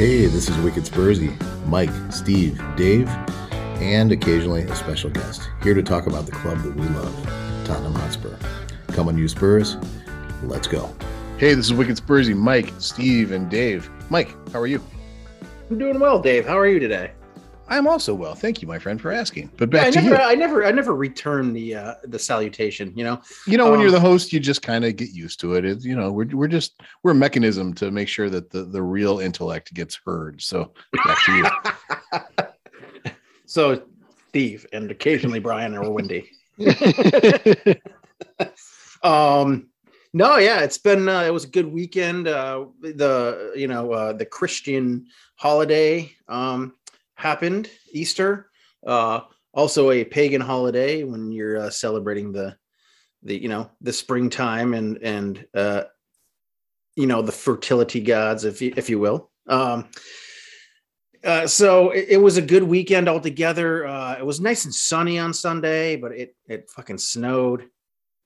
Hey, this is Wicked Spursy, Mike, Steve, Dave, and occasionally a special guest here to talk about the club that we love, Tottenham Hotspur. Come on, you Spurs. Let's go. Hey, this is Wicked Spursy, Mike, Steve, and Dave. Mike, how are you? I'm doing well, Dave. How are you today? I'm also well. Thank you, my friend, for asking. But back I to never, you. I never, I never return the uh, the salutation. You know, You know, when Um, you're the host, you just kind of get used to it. It's, you know, we're, we're just we're a mechanism to make sure that the, the real intellect gets heard. So back to you. so Steve and occasionally Brian or Wendy. um, no, yeah, it's been uh, it was a good weekend. Uh, the you know uh, the Christian holiday um, happened Easter. Uh, also a pagan holiday when you're uh, celebrating the the you know the springtime and and uh, you know the fertility gods, if you if you will. Um, uh, so it, it was a good weekend altogether. Uh, it was nice and sunny on Sunday, but it it fucking snowed.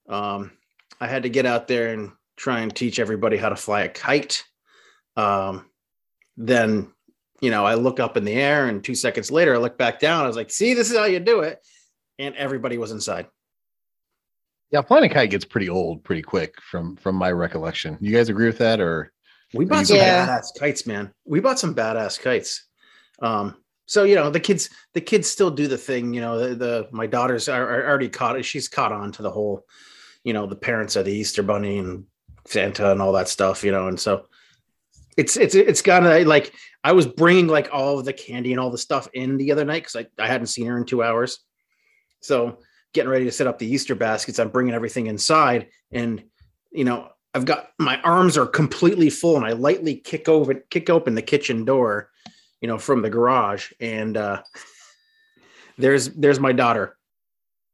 Um, I had to get out there and try and teach everybody how to fly a kite. Um, then, you know, I look up in the air, and two seconds later, I look back down. I was like, "See, this is how you do it," and everybody was inside. yeah, flying a kite gets pretty old pretty quick from from my recollection. You guys agree with that, or We bought some Yeah. badass kites, man. We bought some badass kites. Um, so you know, the kids, the kids still do the thing. You know, the, the my daughters are, are already caught. She's caught on to the whole, you know, the parents of the Easter Bunny and Santa and all that stuff. You know, and so it's it's it's of like I was bringing like all of the candy and all the stuff in the other night because I, I hadn't seen her in two hours. So getting ready to set up the Easter baskets, I'm bringing everything inside, and you know I've got my arms are completely full, and I lightly kick over kick open the kitchen door, you know, from the garage, and uh, there's there's my daughter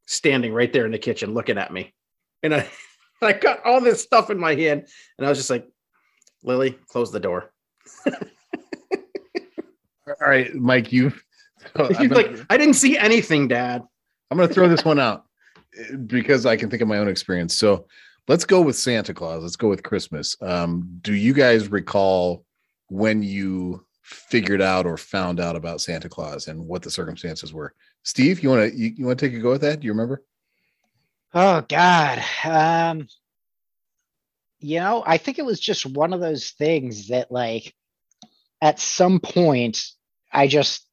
standing right there in the kitchen looking at me, and I I got all this stuff in my hand, and I was just like, Lily, close the door. all right, Mike, you. I'm She's gonna, like, I didn't see anything, Dad. I'm gonna throw this one out because I can think of my own experience. So let's go with Santa Claus. Let's go with Christmas. Um, do you guys recall when you figured out or found out about Santa Claus and what the circumstances were? Steve, you want to you, you want to take a go at that? Do you remember? Oh God. Um you know, I think it was just one of those things that like at some point I just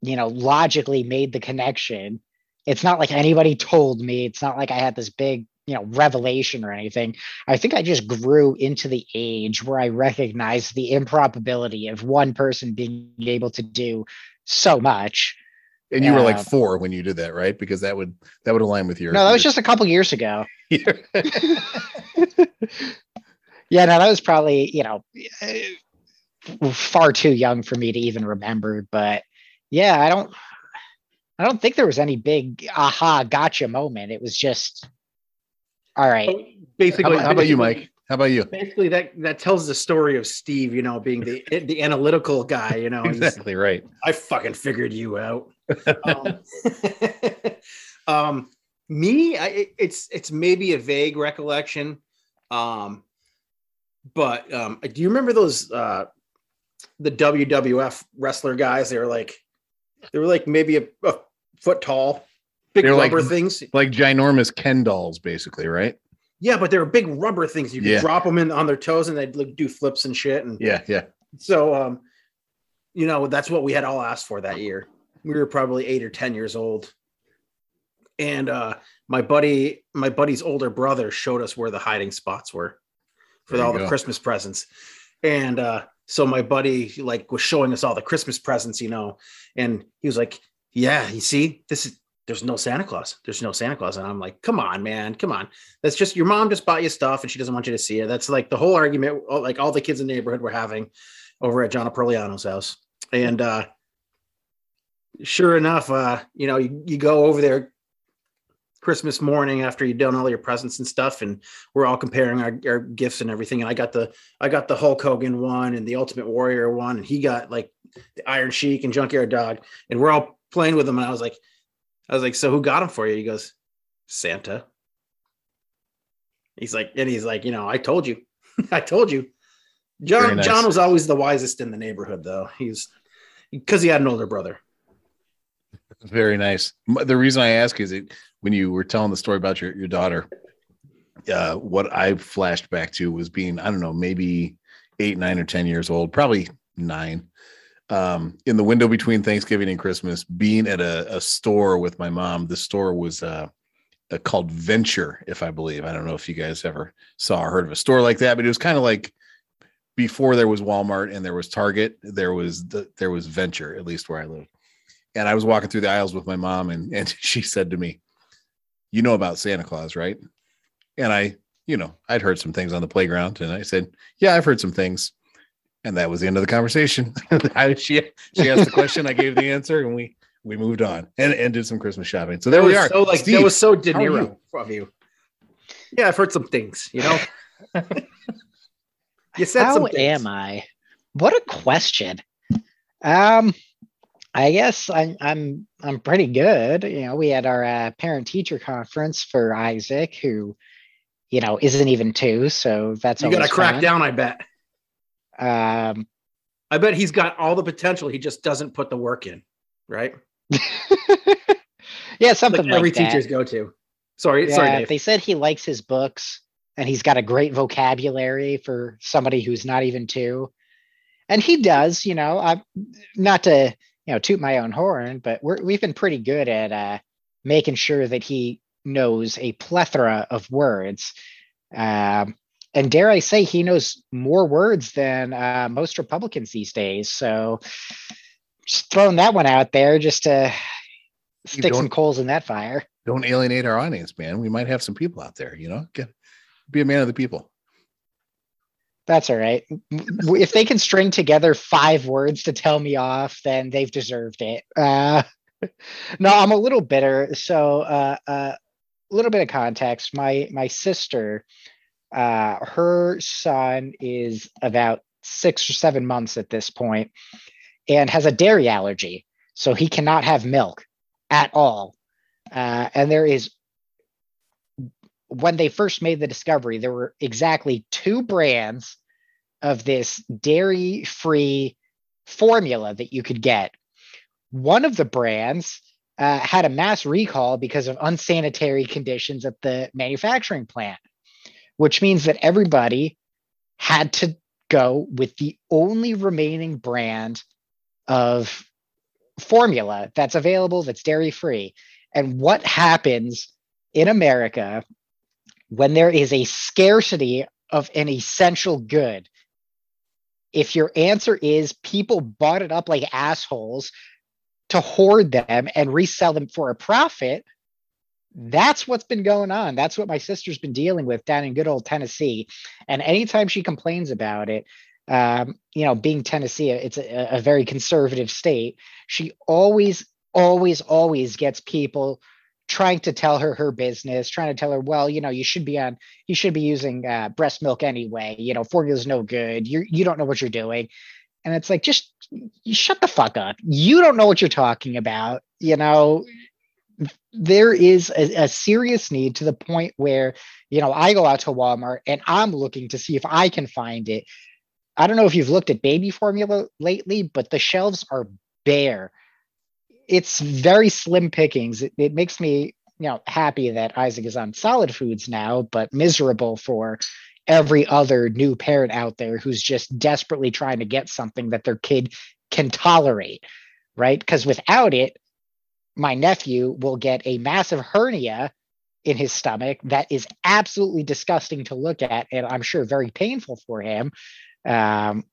you know logically made the connection. It's not like anybody told me. It's not like I had this big, you know, revelation or anything. I think I just grew into the age where I recognized the improbability of one person being able to do so much. And you were like four when you did that, right? Because that would that would align with your. No, that was just a couple years ago. yeah, no, that was probably, you know, eh, far too young for me to even remember. But yeah, I don't, I don't think there was any big aha gotcha moment. It was just, all right. Basically, how, about, how about you, Mike? How about you? Basically, that that tells the story of Steve, you know, being the the analytical guy. You know, Exactly right. I fucking figured you out. Um, um, me, I, it's it's maybe a vague recollection, um, but um, do you remember those uh, the WWF wrestler guys? They were like they were like maybe a, a foot tall, big They're like- rubber things. Like ginormous Ken dolls, basically, right? Yeah, but they were big rubber things. You could Yeah. drop them in on their toes, and they'd like do flips and shit. And Yeah, yeah. So, um, you know, that's what we had all asked for that year. We were probably eight or ten years old, and uh, my buddy, my buddy's older brother, showed us where the hiding spots were for all the. Christmas presents, and uh, so my buddy like was showing us all the Christmas presents, you know, and he was like, "Yeah, you see, this is." There's no Santa Claus. There's no Santa Claus. And I'm like, come on, man. Come on. That's just your mom just bought you stuff and she doesn't want you to see it. That's like the whole argument, like all the kids in the neighborhood were having over at John Aprigliano's house. And uh sure enough, uh, you know, you, you go over there Christmas morning after you've done all your presents and stuff, and we're all comparing our, our gifts and everything. And I got the I got the Hulk Hogan one and the Ultimate Warrior one, and he got like the Iron Sheik and Junkyard Dog, and we're all playing with them. And I was like, I was like, so who got them for you? He goes, Santa. He's like, and he's like, you know, I told you, I told you. John nice. John was always the wisest in the neighborhood, though. He's because he had an older brother. Very nice. The reason I ask is it when you were telling the story about your, your daughter, uh, what I flashed back to was being, I don't know, maybe eight, nine, or 10 years old, probably nine, um, in the window between Thanksgiving and Christmas, being at a, a store with my mom. The store was uh, called Venture, if I believe. I don't know if you guys ever saw or heard of a store like that, but it was kind of like before there was Walmart and there was Target, there was the, there was Venture, at least where I live and I was walking through the aisles with my mom, and and she said to me, "You know about Santa Claus, right?" And I, you know, I'd heard some things on the playground, and I said, "Yeah, I've heard some things," and that was the end of the conversation. She she asked the question, I gave the answer, and we we moved on and, and did some Christmas shopping. So there That we are. So like Steve, that was so De how are Niro of you. Yeah, I've heard some things. You know, you said How some am I? What a question. Um, I guess I'm I'm I'm pretty good. You know, we had our uh, parent teacher conference for Isaac, who, you know, isn't even two, so that's You got to crack fun. down. I bet. Um, I bet he's got all the potential. He just doesn't put the work in. Right. yeah, something like every like teacher's go to. Sorry, Yeah, sorry, Dave. they said he likes his books and he's got a great vocabulary for somebody who's not even two. And he does, you know, I'm not to, you know, toot my own horn, but we're, we've been pretty good at uh, making sure that he knows a plethora of words. Um, and dare I say, he knows more words than uh, most Republicans these days. So just throwing that one out there just to stick some coals in that fire. don't alienate our audience, man. We might have some people out there, you know. Get be a man of the people. That's all right. If they can string together five words to tell me off, then they've deserved it. Uh, no, I'm a little bitter. So, uh, uh, a little bit of context. My my sister, uh, her son is about six or seven months at this point, and has a dairy allergy, so he cannot have milk at all. Uh, and there is when they first made the discovery, there were exactly two brands of this dairy free formula that you could get. One of the brands uh, had a mass recall because of unsanitary conditions at the manufacturing plant, which means that everybody had to go with the only remaining brand of formula that's available that's dairy free. And what happens in America when there is a scarcity of an essential good, if your answer is people bought it up like assholes to hoard them and resell them for a profit, that's what's been going on. That's what my sister's been dealing with down in good old Tennessee. And anytime she complains about it, um, you know, being Tennessee, it's a, a very conservative state. She always, always, always gets people trying to tell her her business, trying to tell her, well, you know, you should be on, you should be using uh, breast milk anyway. You know, formula's no good. You you don't know what you're doing, and it's like just you shut the fuck up. You don't know what you're talking about. You know, there is a, a serious need to the point where you know I go out to Walmart and I'm looking to see if I can find it. I don't know if you've looked at baby formula lately, but the shelves are bare it's very slim pickings. It, it makes me, you know, happy that Isaac is on solid foods now, but miserable for every other new parent out there who's just desperately trying to get something that their kid can tolerate, right? Because without it, my nephew will get a massive hernia in his stomach that is absolutely disgusting to look at, and I'm sure very painful for him. Um,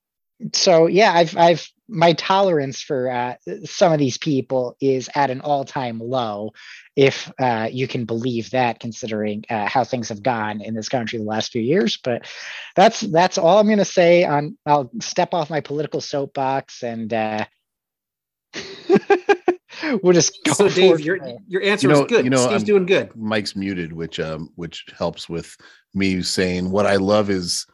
so yeah, I've I've my tolerance for uh, some of these people is at an all-time low, if uh, you can believe that, considering uh, how things have gone in this country the last few years. But that's that's all I'm going to say. On I'll step off my political soapbox and uh, we'll just go So, Dave, your your answer You know- is good. you know, Steve's I'm- doing good. Mike's muted, which um which helps with me saying what I love is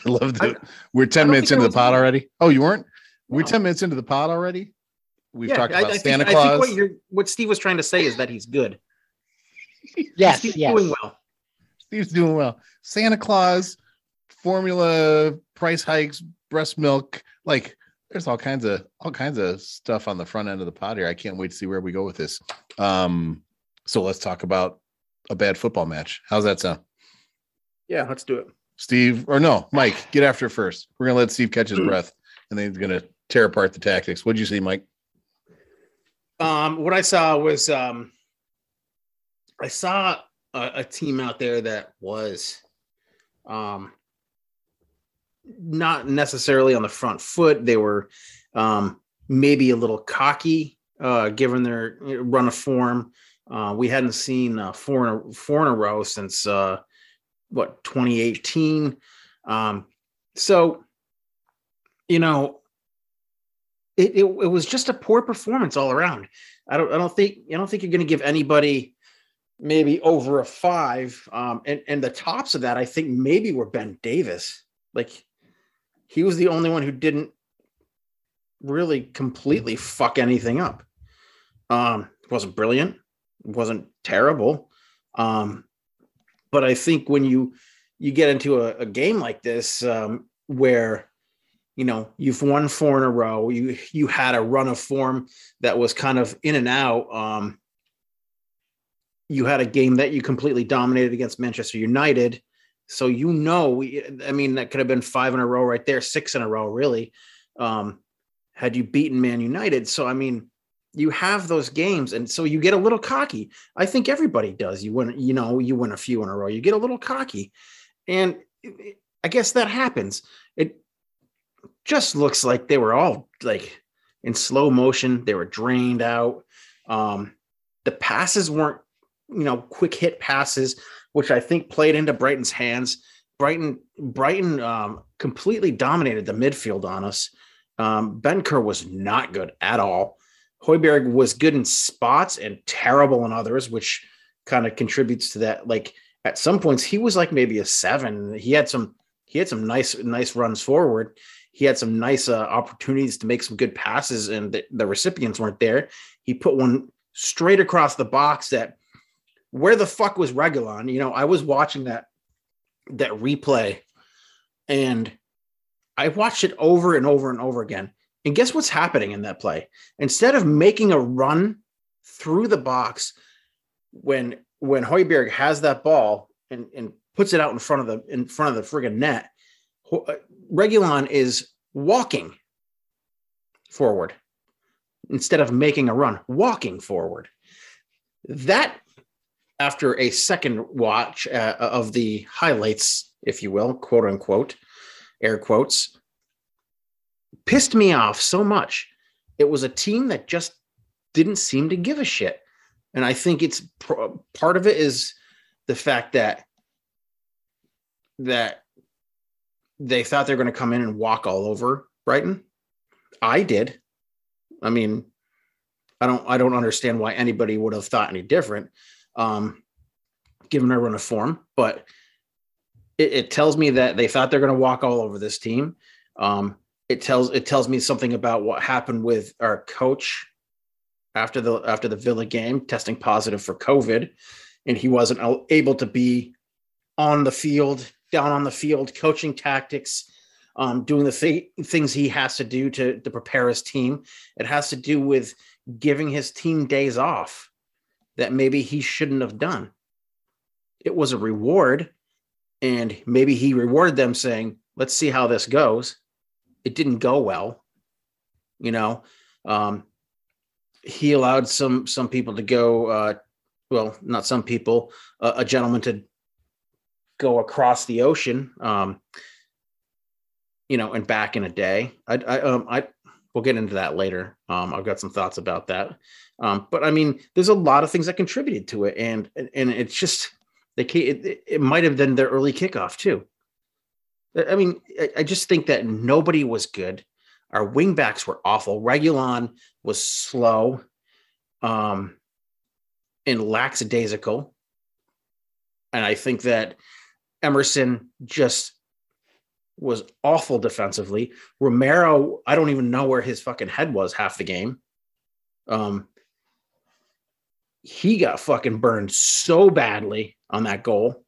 I love that we're 10 minutes into the was pod muted. already. Oh, you weren't? We're No. 10 minutes into the pod already. We've talked I- about I, Santa think, I Claus. think what you're what Steve was trying to say is that he's good. Yes, Steve's yes. doing well. Steve's doing well. Santa Claus, formula price hikes, breast milk, like there's all kinds of all kinds of stuff on the front end of the pod here. I can't wait to see where we go with this. Um, so let's talk about a bad football match. How's that sound? Yeah, let's do it. Steve, or no, Mike, get after it first. We're gonna let Steve catch his breath, and then he's gonna tear apart the tactics. What'd you see, Mike? Um, what I saw was um, I saw a, a team out there that was um, not necessarily on the front foot. They were um, maybe a little cocky, uh, given their run of form. Uh, we hadn't seen uh, four in a, four in a row since uh, what 2018. Um, so, you know, it, it, it was just a poor performance all around. I don't I don't think I don't think you're going to give anybody maybe over a five. Um, and and the tops of that I think maybe were Ben Davies. Like he was the only one who didn't really completely fuck anything up. Um, wasn't brilliant, wasn't terrible. Um, but I think when you you get into a, a game like this um, where you know you've won four in a row you you had a run of form that was kind of in and out um you had a game that you completely dominated against manchester united. So you know i mean that could have been five in a row right there six in a row really um had you beaten man united. So i mean you have those games and so you get a little cocky i think everybody does you win you know you win a few in a row you get a little cocky and i guess that happens it just looks like they were all like in slow motion. They were drained out. Um, the passes weren't, you know, quick hit passes, which I think played into Brighton's hands. Brighton, Brighton um, completely dominated the midfield on us. Um, Bentancur was not good at all. Højbjerg was good in spots and terrible in others, which kind of contributes to that. Like at some points, he was like maybe a seven. He had some he had some nice nice runs forward he had some nice uh, opportunities to make some good passes, and the, the recipients weren't there. He put one straight across the box that where the fuck was Reguilón? You know, I was watching that that replay and I watched it over and over and over again. And guess what's happening in that play? Instead of making a run through the box when when Højbjerg has that ball and, and puts it out in front of the in front of the friggin' net, Reguilón is walking forward instead of making a run, walking forward. That, after a second watch uh, of the highlights, if you will, quote unquote, air quotes, pissed me off so much. It was a team that just didn't seem to give a shit. And I think it's part of it is the fact that that they thought they were going to come in and walk all over Brighton. I did. I mean, I don't I don't understand why anybody would have thought any different, um, given our run of form. But it, it tells me that they thought they're going to walk all over this team. Um, it tells it tells me something about what happened with our coach after the after the Villa game, testing positive for COVID, and he wasn't able to be on the field down on the field, coaching tactics, um, doing the th- things he has to do to, to prepare his team. It has to do with giving his team days off that maybe he shouldn't have done. It was a reward, and maybe he rewarded them saying, "Let's see how this goes." It didn't go well, you know. Um, he allowed some some people to go. Uh, well, not some people. A gentleman to go across the ocean, um, you know, and back in a day. I, I, um, I, we'll get into that later. Um, I've got some thoughts about that. Um, but I mean, there's a lot of things that contributed to it, and and it's just they it, it might have been their early kickoff too. I mean, I, just think that nobody was good. Our wingbacks were awful. Reguilón was slow, um, and lackadaisical. And I think that Emerson just was awful defensively. Romero, I don't even know where his fucking head was half the game. Um, he got fucking burned so badly on that goal.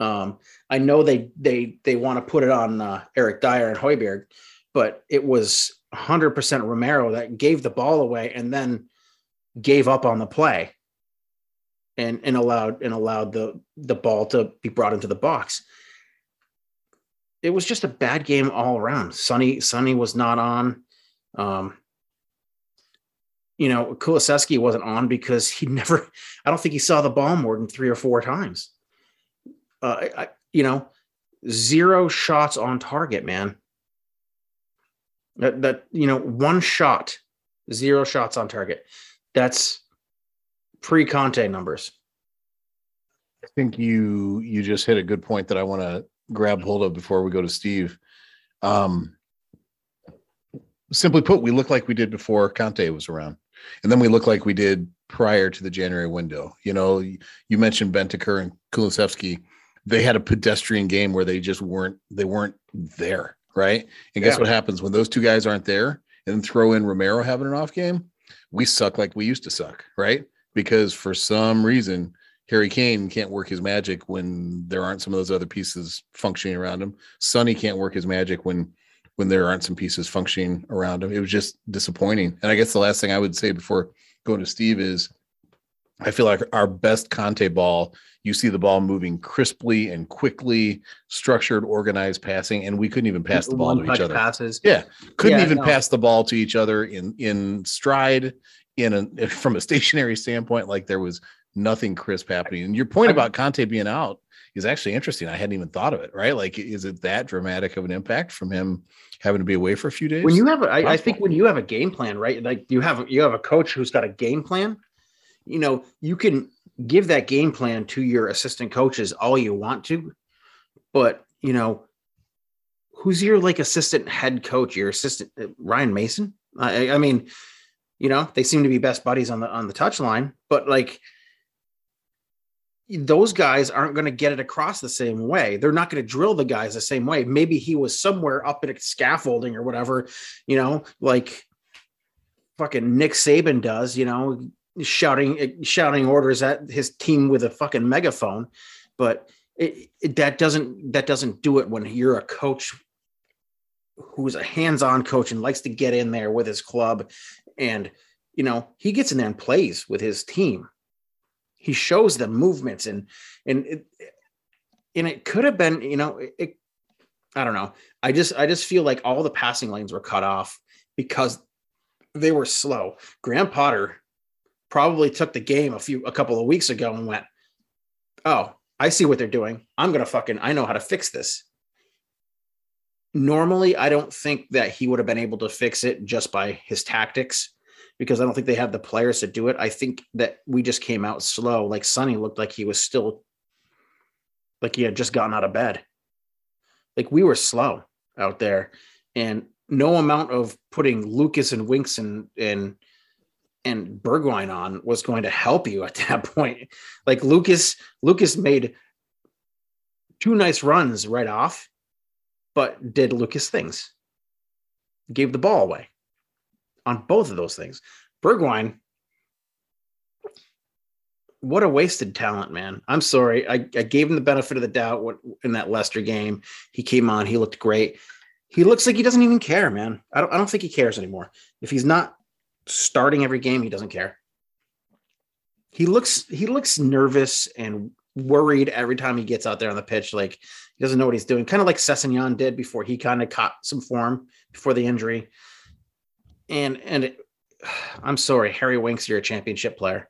Um, I know they they they want to put it on uh, Eric Dier and Højbjerg, but it was 100% Romero that gave the ball away and then gave up on the play and and allowed and allowed the the ball to be brought into the box. It was just a bad game all around. Sonny Sonny was not on. Um, you know, Kulusevski wasn't on because he never. I don't think he saw the ball more than three or four times. Uh, I, you know, zero shots on target, man. That, that you know, one shot, zero shots on target. That's pre Conte numbers. I think you you just hit a good point that I want to grab hold of before we go to Steve. Um, simply put, we look like we did before Conte was around, and then we look like we did prior to the January window. You know, you mentioned Bentancur and Kulusevski. They had a pedestrian game where they just weren't they weren't there, right? And guess Yeah. what happens when those two guys aren't there, and throw in Romero having an off game? We suck like we used to suck, right? Because for some reason Harry Kane can't work his magic when there aren't some of those other pieces functioning around him. Sonny can't work his magic when when there aren't some pieces functioning around him. It was just disappointing. And I guess the last thing I would say before going to Steve is I feel like our best Conte ball, you see the ball moving crisply and quickly, structured, organized passing, and we couldn't even pass the ball to each other. passes. Yeah, couldn't Yeah, even no. pass the ball to each other in in stride. In a from a stationary standpoint, like there was nothing crisp happening. And your point about Conte being out is actually interesting. I hadn't even thought of it. Right? Like, is it that dramatic of an impact from him having to be away for a few days? when you have a, I, I think when you have a game plan right like you have you have a coach who's got a game plan you know you can give that game plan to your assistant coaches all you want to but you know who's your like assistant head coach your assistant uh, ryan mason i, I mean you know they seem to be best buddies on the on the touch line but like those guys aren't going to get it across the same way. They're not going to drill the guys the same way. Maybe he was somewhere up in a scaffolding or whatever, you know, like fucking Nick Saban does, you know, shouting shouting orders at his team with a fucking megaphone. But it, it, that doesn't that doesn't do it when you're a coach who's a hands-on coach and likes to get in there with his club and you know he gets in there and plays with his team he shows them movements and and it, and it could have been you know it, it i don't know i just i just feel like all the passing lanes were cut off because they were slow graham potter probably took the game a few a couple of weeks ago and went oh i see what they're doing i'm gonna fucking i know how to fix this normally i don't think that he would have been able to fix it just by his tactics because I don't think they have the players to do it. I think that we just came out slow. Like Sonny looked like he was still like he had just gotten out of bed. Like we were slow out there. And no amount of putting Lucas and Winks and and and Bergwijn on was going to help you at that point. Like Lucas, Lucas made two nice runs right off, but did Lucas things. Gave the ball away on both of those things. Bergwijn, what a wasted talent, man. I'm sorry. I, I gave him the benefit of the doubt in that Leicester game. He came on, he looked great. He looks like he doesn't even care, man. I don't, I don't think he cares anymore. If he's not starting every game, he doesn't care. He looks he looks nervous and worried every time he gets out there on the pitch. Like he doesn't know what he's doing. Kind of like Sessegnon did before he kind of caught some form before the injury and and it, I'm sorry, Harry Winks, you're a championship player.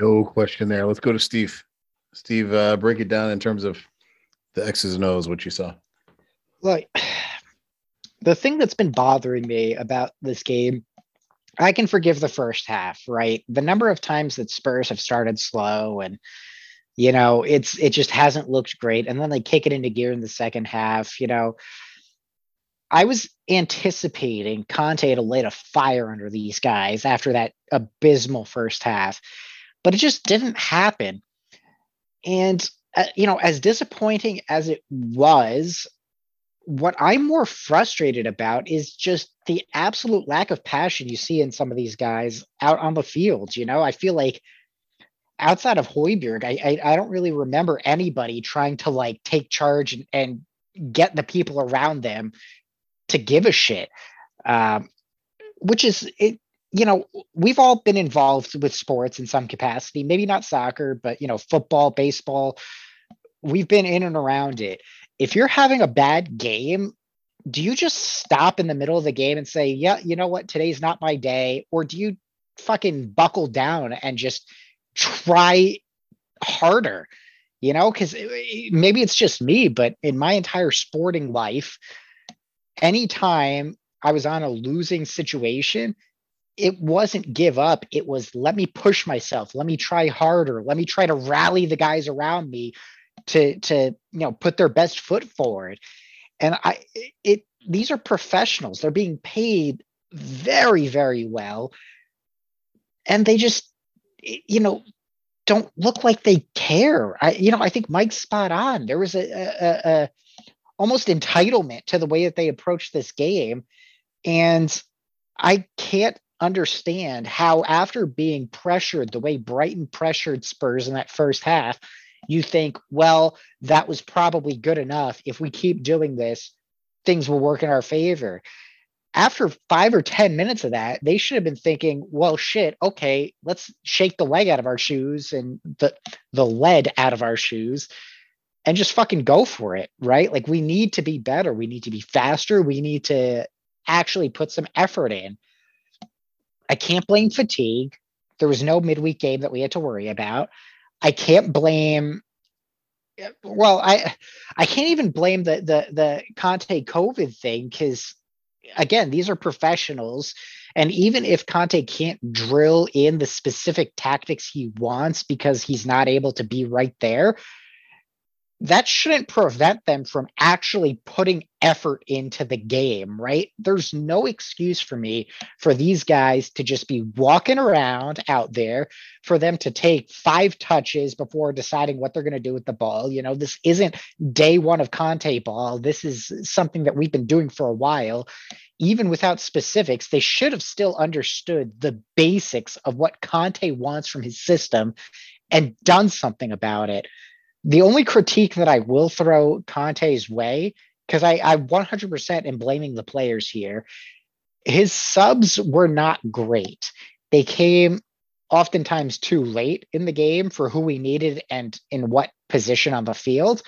No question there. Let's go to Steve. Steve, uh, break it down in terms of the X's and O's, what you saw. Look, the thing that's been bothering me about this game, I can forgive the first half, right? The number of times that Spurs have started slow and you know, it's it just hasn't looked great. And then they kick it into gear in the second half, you know. I was anticipating Conte to light a fire under these guys after that abysmal first half, but it just didn't happen. And, uh, you know, as disappointing as it was, what I'm more frustrated about is just the absolute lack of passion you see in some of these guys out on the field. You know, I feel like outside of Højbjerg, I, I, I don't really remember anybody trying to like take charge and, and get the people around them to give a shit. Um, which is it. You know, we've all been involved with sports in some capacity. Maybe not soccer, but you know, football, baseball. We've been in and around it. If you're having a bad game, do you just stop in the middle of the game and say, "Yeah, you know what? Today's not my day," or do you fucking buckle down and just try harder, you know, because eh, eh, maybe it's just me, but in my entire sporting life, anytime I was on a losing situation, it wasn't give up. It was let me push myself, let me try harder, let me try to rally the guys around me to to you know put their best foot forward. And I it these are professionals. They're being paid very, very well. And they just you know, don't look like they care. I, you know, I think Mike's spot on. There was a, a, a almost entitlement to the way that they approached this game, and I can't understand how after being pressured the way Brighton pressured Spurs in that first half, you think, well, that was probably good enough. If we keep doing this, things will work in our favor after five or 10 minutes of that, they should have been thinking, well, shit, okay, let's shake the leg out of our shoes and the, the lead out of our shoes and just fucking go for it, right? Like we need to be better. We need to be faster. We need to actually put some effort in. I can't blame fatigue. There was no midweek game that we had to worry about. I can't blame well, I I can't even blame the the the Conte COVID thing because again, these are professionals. And even if Conte can't drill in the specific tactics he wants because he's not able to be right there, that shouldn't prevent them from actually putting effort into the game, right? There's no excuse for me for these guys to just be walking around out there, for them to take five touches before deciding what they're going to do with the ball. You know, this isn't day one of Conte ball. This is something that we've been doing for a while. Even without specifics, they should have still understood the basics of what Conte wants from his system and done something about it the only critique that I will throw Conte's way, because I, I 100% am blaming the players here, his subs were not great. They came oftentimes too late in the game for who we needed and in what position on the field.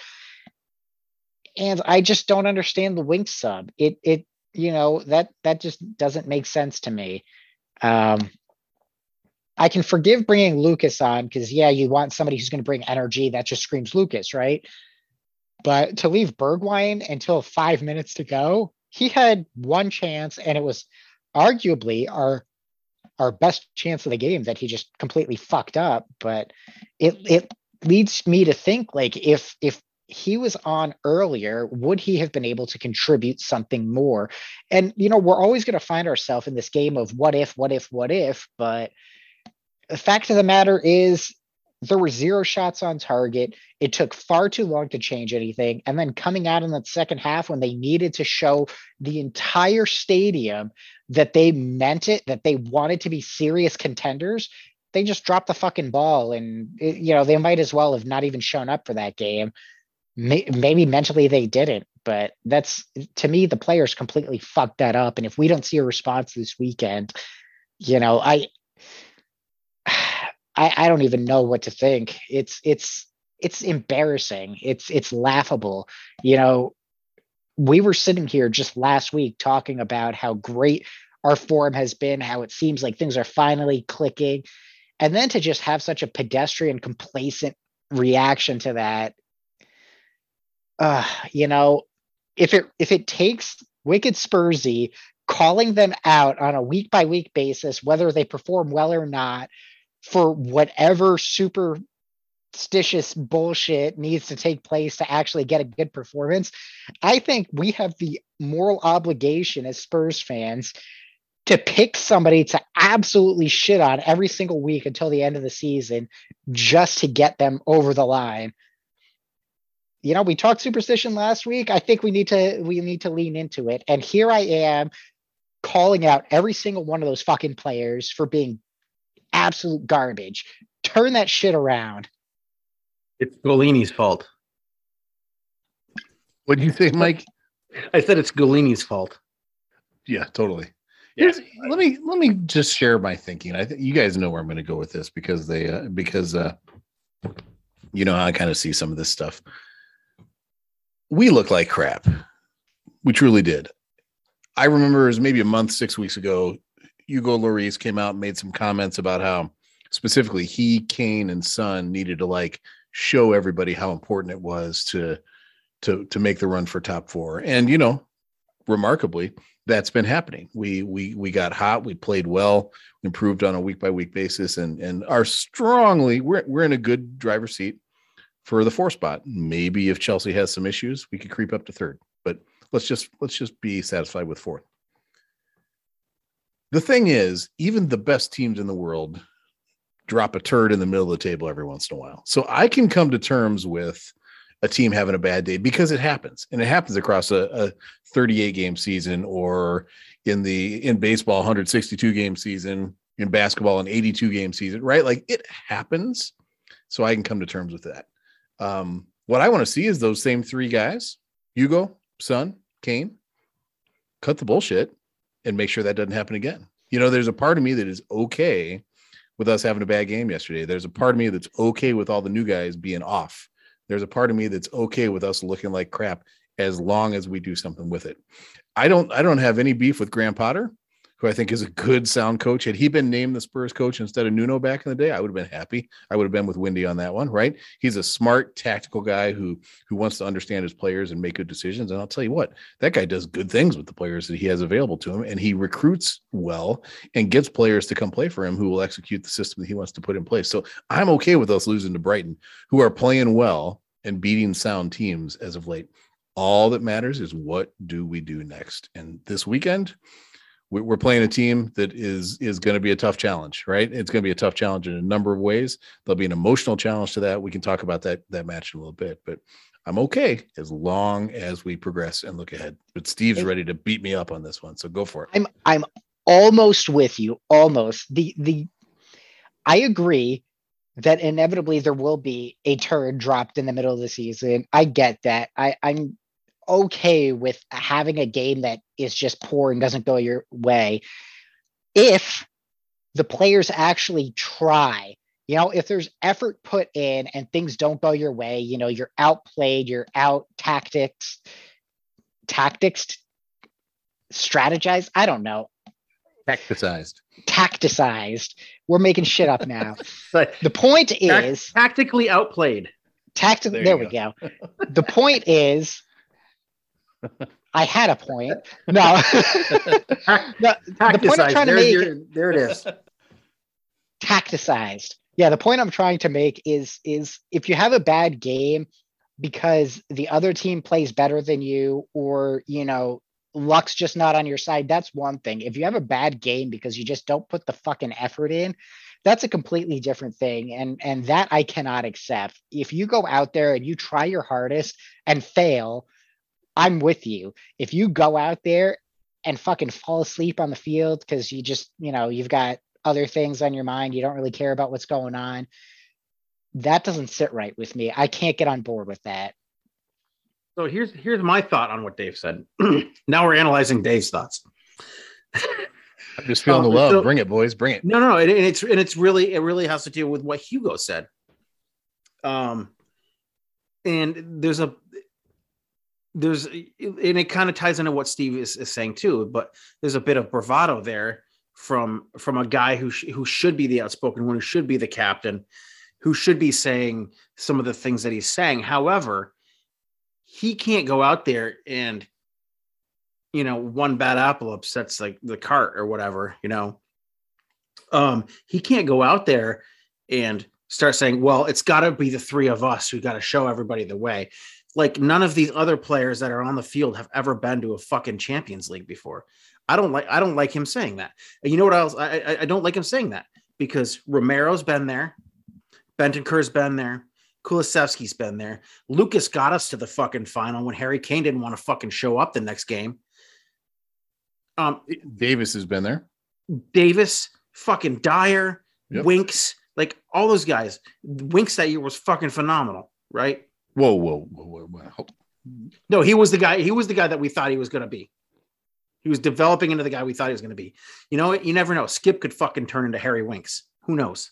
And I just don't understand the wink sub. It it you know that that just doesn't make sense to me. Um, I can forgive bringing Lucas on because, yeah, you want somebody who's going to bring energy that just screams Lucas, right? But to leave Bergwijn until five minutes to go, he had one chance, and it was arguably our our best chance of the game that he just completely fucked up. But it it leads me to think like if if he was on earlier, would he have been able to contribute something more? And you know, we're always going to find ourselves in this game of what if, what if, what if, but the fact of the matter is there were zero shots on target. It took far too long to change anything. And then coming out in the second half when they needed to show the entire stadium that they meant it, that they wanted to be serious contenders, they just dropped the fucking ball. And, it, you know, they might as well have not even shown up for that game. Maybe mentally they didn't, but that's to me, the players completely fucked that up. And if we don't see a response this weekend, you know, I, I, I don't even know what to think. It's it's it's embarrassing. It's it's laughable. You know, we were sitting here just last week talking about how great our form has been, how it seems like things are finally clicking. And then to just have such a pedestrian, complacent reaction to that, uh, you know, if it if it takes wicked Spursy calling them out on a week by week basis, whether they perform well or not, for whatever superstitious bullshit needs to take place to actually get a good performance. I think we have the moral obligation as Spurs fans to pick somebody to absolutely shit on every single week until the end of the season just to get them over the line. You know, we talked superstition last week. I think we need to we need to lean into it. And here I am calling out every single one of those fucking players for being absolute garbage turn that shit around. It's Gollini's fault. What do you think, Mike? I said it's Gollini's fault. Yeah, totally. Yeah. Let me let me just share my thinking. I think you guys know where I'm going to go with this because they uh, because uh, you know how I kind of see some of this stuff. We look like crap. We truly did. I remember it was maybe a month, six weeks ago. Hugo Lloris came out and made some comments about how specifically he, Kane, and Son needed to like show everybody how important it was to to to make the run for top four. And you know, remarkably, that's been happening. We we we got hot, we played well, improved on a week by week basis, and and are strongly we're we're in a good driver's seat for the four spot. Maybe if Chelsea has some issues, we could creep up to third. But let's just let's just be satisfied with fourth. The thing is, even the best teams in the world drop a turd in the middle of the table every once in a while. So I can come to terms with a team having a bad day because it happens and it happens across a, a 38 game season or in the in baseball 162 game season in basketball an 82 game season right? Like it happens. So i can come to terms with that. Um what i want to see is those same three guys hugo son kane cut the bullshit and make sure that doesn't happen again. You know there's a part of me that is okay with us having a bad game yesterday. There's a part of me that's okay with all the new guys being off. There's a part of me that's okay with us looking like crap as long as we do something with it. I don't I don't have any beef with Graham Potter, who I think is a good sound coach. Had he been named the Spurs coach instead of Nuno back in the day, I would have been happy. I would have been with Wendy on that one, right? He's a smart tactical guy who who wants to understand his players and make good decisions. And I'll tell you what, that guy does good things with the players that he has available to him, and he recruits well and gets players to come play for him who will execute the system that he wants to put in place. So I'm okay with us losing to Brighton, who are playing well and beating sound teams as of late. All that matters is what do we do next? And this weekend, we- we're playing a team that is is going to be a tough challenge, right? It's going to be a tough challenge in a number of ways. There'll be an emotional challenge to that. We can talk about that that match in a little bit, but I'm okay as long as we progress and look ahead. But Steve's ready to beat me up on this one, so go for it. I'm I'm almost with you. Almost. The the I agree that inevitably there will be a turd dropped in the middle of the season. I get that. I, I'm okay with having a game that is just poor and doesn't go your way if the players actually try. You know, if there's effort put in and things don't go your way, you know, you're outplayed, you're out tactics, tactics, strategize. I don't know Tacticized. tacticized. We're making shit up now. But The point is tactically outplayed. tactically There There, you we go. The point is, I had a point. No, no the point I'm trying to There's make, your- there it is. tacticized. Yeah, the point I'm trying to make is is if you have a bad game because the other team plays better than you, or you know, luck's just not on your side, that's one thing. If you have a bad game because you just don't put the fucking effort in, that's a completely different thing. And and that I cannot accept. If you go out there and you try your hardest and fail, I'm with you. If you go out there and fucking fall asleep on the field because you just, you know, you've got other things on your mind, you don't really care about what's going on. That doesn't sit right with me. I can't get on board with that. So here's here's my thought on what Dave said. now we're analyzing Dave's thoughts. I'm just feeling Oh, the love. so- Bring it, boys. Bring it. No, no, and, and it's and it's really it really has to do with what Hugo said. Um, and there's a there's and it kind of ties into what Steve is, is saying too. But there's a bit of bravado there from from a guy who sh- who should be the outspoken one, who should be the captain, who should be saying some of the things that he's saying. However, he can't go out there and you know one bad apple upsets like the cart or whatever you know um he can't go out there and start saying well it's got to be the three of us who got to show everybody the way like none of these other players that are on the field have ever been to a fucking champions league before i don't like i don't like him saying that and you know what else i i, I don't like him saying that because romero's been there bentancur's been there Kulusevski's been there. Lucas got us to the fucking final when Harry Kane didn't want to fucking show up the next game. Um, Davies has been there. Davies, fucking Dier, Yep. Winks. Like all those guys, Winks that year was fucking phenomenal, right? Whoa, whoa, whoa, whoa, whoa. No, he was the guy. He was the guy that we thought he was going to be. He was developing into the guy we thought he was going to be. You know? You never know. Skipp could fucking turn into Harry Winks. Who knows?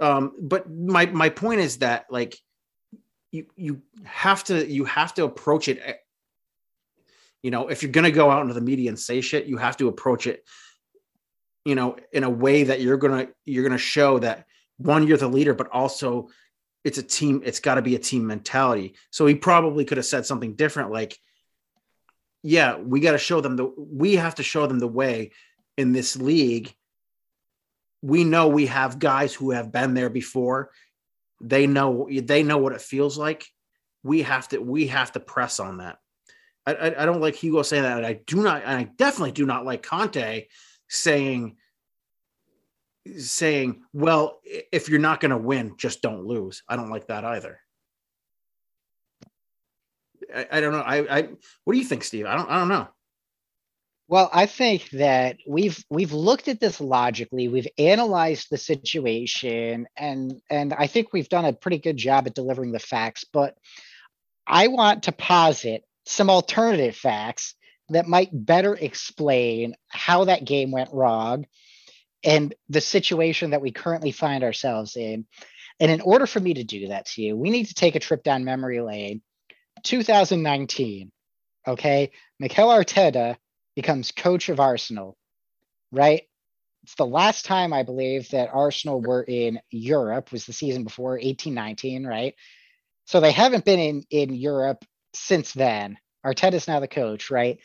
Um, but my my point is that like you you have to you have to approach it. eh, You know, if you're going to go out into the media and say shit, you have to approach it. You know, in a way that you're gonna you're gonna show that one you're the leader, but also it's a team. It's got to be a team mentality. So he probably could have said something different, like, "Yeah, we got to show them the we have to show them the way in this league. We know we have guys who have been there before. They know they know what it feels like. We have to we have to press on that. I, I, I don't like Hugo saying that. I do not. I definitely do not like Conte saying saying, "Well, if you're not going to win, just don't lose." I don't like that either. I, I don't know. I, I what do you think, Steve? I don't I don't know. Well, I think that we've we've looked at this logically. We've analyzed the situation, and and I think we've done a pretty good job at delivering the facts. But I want to posit some alternative facts that might better explain how that game went wrong and the situation that we currently find ourselves in. And in order for me to do that to you, we need to take a trip down memory lane. 2019. Okay. Mikel Arteta becomes coach of Arsenal, right? It's the last time I believe that Arsenal were in Europe was the season before 1819, right? So they haven't been in in Europe since then. Arteta's now the coach, right?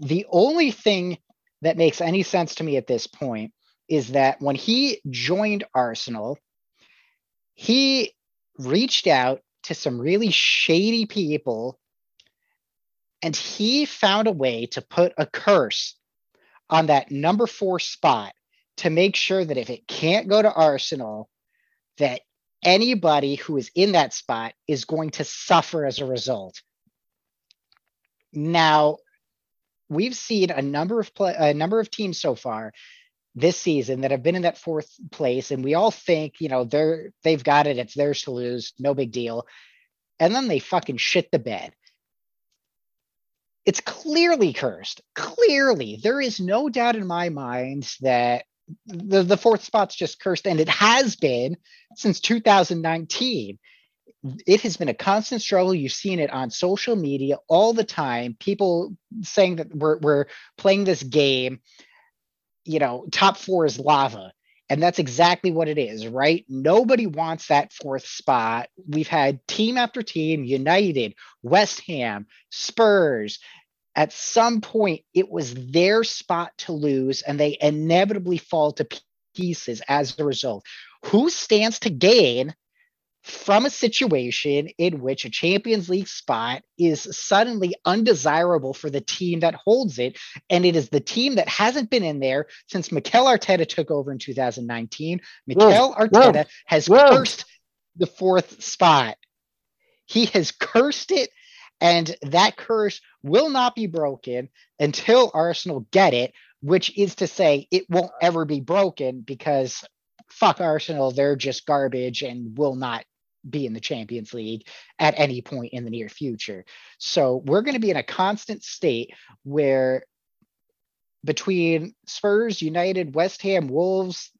The only thing that makes any sense to me at this point is that when he joined Arsenal, he reached out to some really shady people and he found a way to put a curse on that number four spot to make sure that if it can't go to Arsenal, that anybody who is in that spot is going to suffer as a result. Now, we've seen a number of play, a number of teams so far this season that have been in that fourth place, and we all think, you know, they're they've got it, it's theirs to lose, no big deal. And then they fucking shit the bed it's clearly cursed. Clearly, there is no doubt in my mind that the, the fourth spot's just cursed, and it has been since 2019. It has been a constant struggle. You've seen it on social media all the time. People saying that we're, we're playing this game, you know, top four is lava. And that's exactly what it is, right? Nobody wants that fourth spot. We've had team after team, United, West Ham, Spurs. At some point, it was their spot to lose, and they inevitably fall to pieces as a result. Who stands to gain from a situation in which a Champions League spot is suddenly undesirable for the team that holds it. And it is the team that hasn't been in there since Mikel Arteta took over in 2019. Mikel Arteta has whoa. cursed the fourth spot. He has cursed it, and that curse will not be broken until Arsenal get it, which is to say, it won't ever be broken because fuck Arsenal, they're just garbage and will not be in the Champions League at any point in the near future. So we're going to be in a constant state where between Spurs, United, West Ham, Wolves,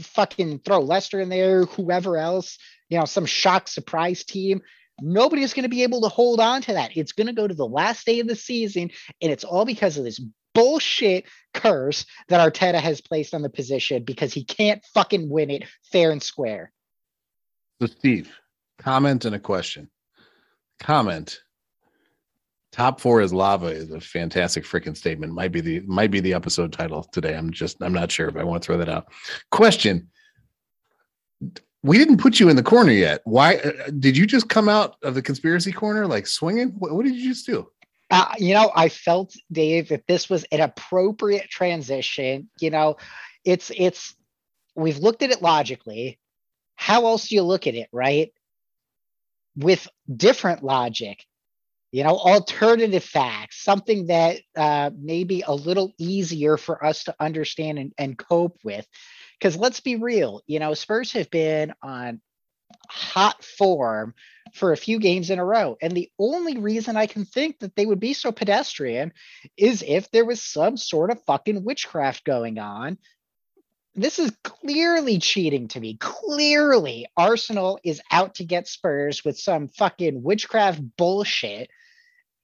fucking throw Leicester in there, whoever else, you know, some shock surprise team. Nobody's going to be able to hold on to that. It's going to go to the last day of the season, and it's all because of this bullshit curse that Arteta has placed on the position because he can't fucking win it fair and square. So, Steve, comment and a question. Comment. Top four is lava is a fantastic freaking statement. Might be the might be the episode title today. I'm just I'm not sure, but I want to throw that out. Question. We didn't put you in the corner yet. Why uh, did you just come out of the conspiracy corner like swinging? What, what did you just do? Uh, you know, I felt Dave that this was an appropriate transition. You know, it's it's we've looked at it logically. How else do you look at it, right? With different logic, you know, alternative facts, something that uh, may be a little easier for us to understand and, and cope with. Because let's be real, you know, Spurs have been on hot form for a few games in a row. And the only reason I can think that they would be so pedestrian is if there was some sort of fucking witchcraft going on. This is clearly cheating to me. Clearly, Arsenal is out to get Spurs with some fucking witchcraft bullshit.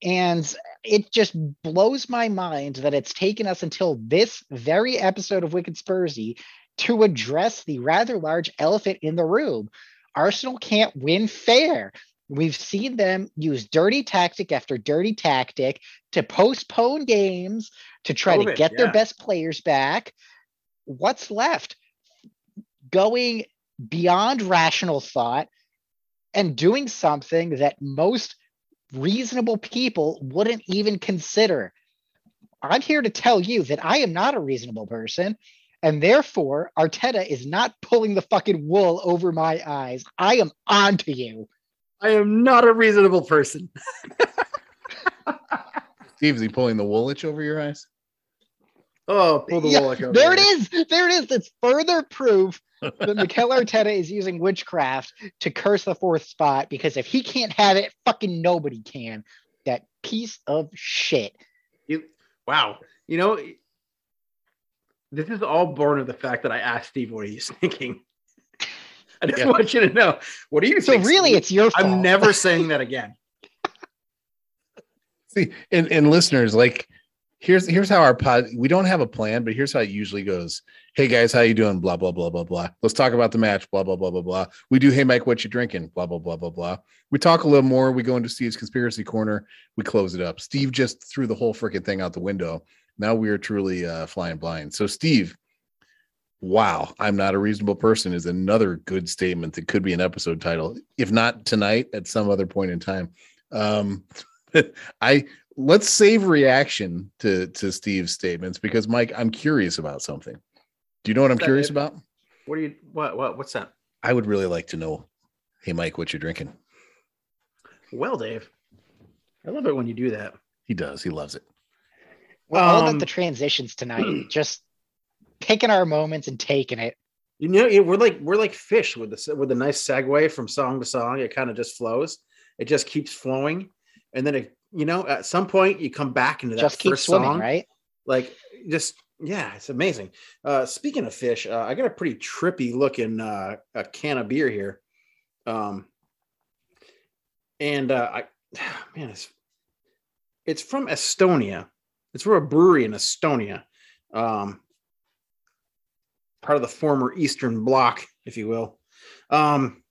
And it just blows my mind that it's taken us until this very episode of Wicked Spursy to address the rather large elephant in the room, Arsenal can't win fair. We've seen them use dirty tactic after dirty tactic to postpone games to try to get yeah. their best players back. What's left? Going beyond rational thought and doing something that most reasonable people wouldn't even consider. I'm here to tell you that I am not a reasonable person. And therefore, Arteta is not pulling the fucking wool over my eyes. I am on to you. I am not a reasonable person. Steve, is he pulling the woolwich over your eyes? Oh, pull the yeah, woolwich over. There it is. There it is. That's further proof that Mikel Arteta is using witchcraft to curse the fourth spot because if he can't have it, fucking nobody can. That piece of shit. You wow. You know, this is all born of the fact that I asked Steve what he's thinking. I just yeah. want you to know. What do you so think? really, Steve? it's your fault. I'm never saying that again. See, and, and listeners, like here's here's how our pod we don't have a plan, but here's how it usually goes. Hey guys, how you doing? Blah blah blah blah blah. Let's talk about the match. Blah blah blah blah blah. We do. Hey Mike, what you drinking? Blah blah blah blah blah. We talk a little more. We go into Steve's conspiracy corner. We close it up. Steve just threw the whole freaking thing out the window now we are truly uh, flying blind. So, Steve, wow, I'm not a reasonable person is another good statement that could be an episode title, if not tonight, at some other point in time. Um, I let's save reaction to to Steve's statements because Mike, I'm curious about something. Do you know what I'm curious about? What are you what what what's that? I would really like to know. Hey Mike, what you're drinking? Well, Dave, I love it when you do that. He does. He loves it. We're all about um, the transitions tonight. Just picking our moments and taking it. You know, we're like we're like fish with the with a nice segue from song to song. It kind of just flows. It just keeps flowing, and then it, you know, at some point you come back into that just first swimming, song, right? Like just yeah, it's amazing. Uh, speaking of fish, uh, I got a pretty trippy looking uh, a can of beer here, um, and uh, I man, it's it's from Estonia it's from a brewery in Estonia, um, part of the former Eastern Bloc, if you will. Um,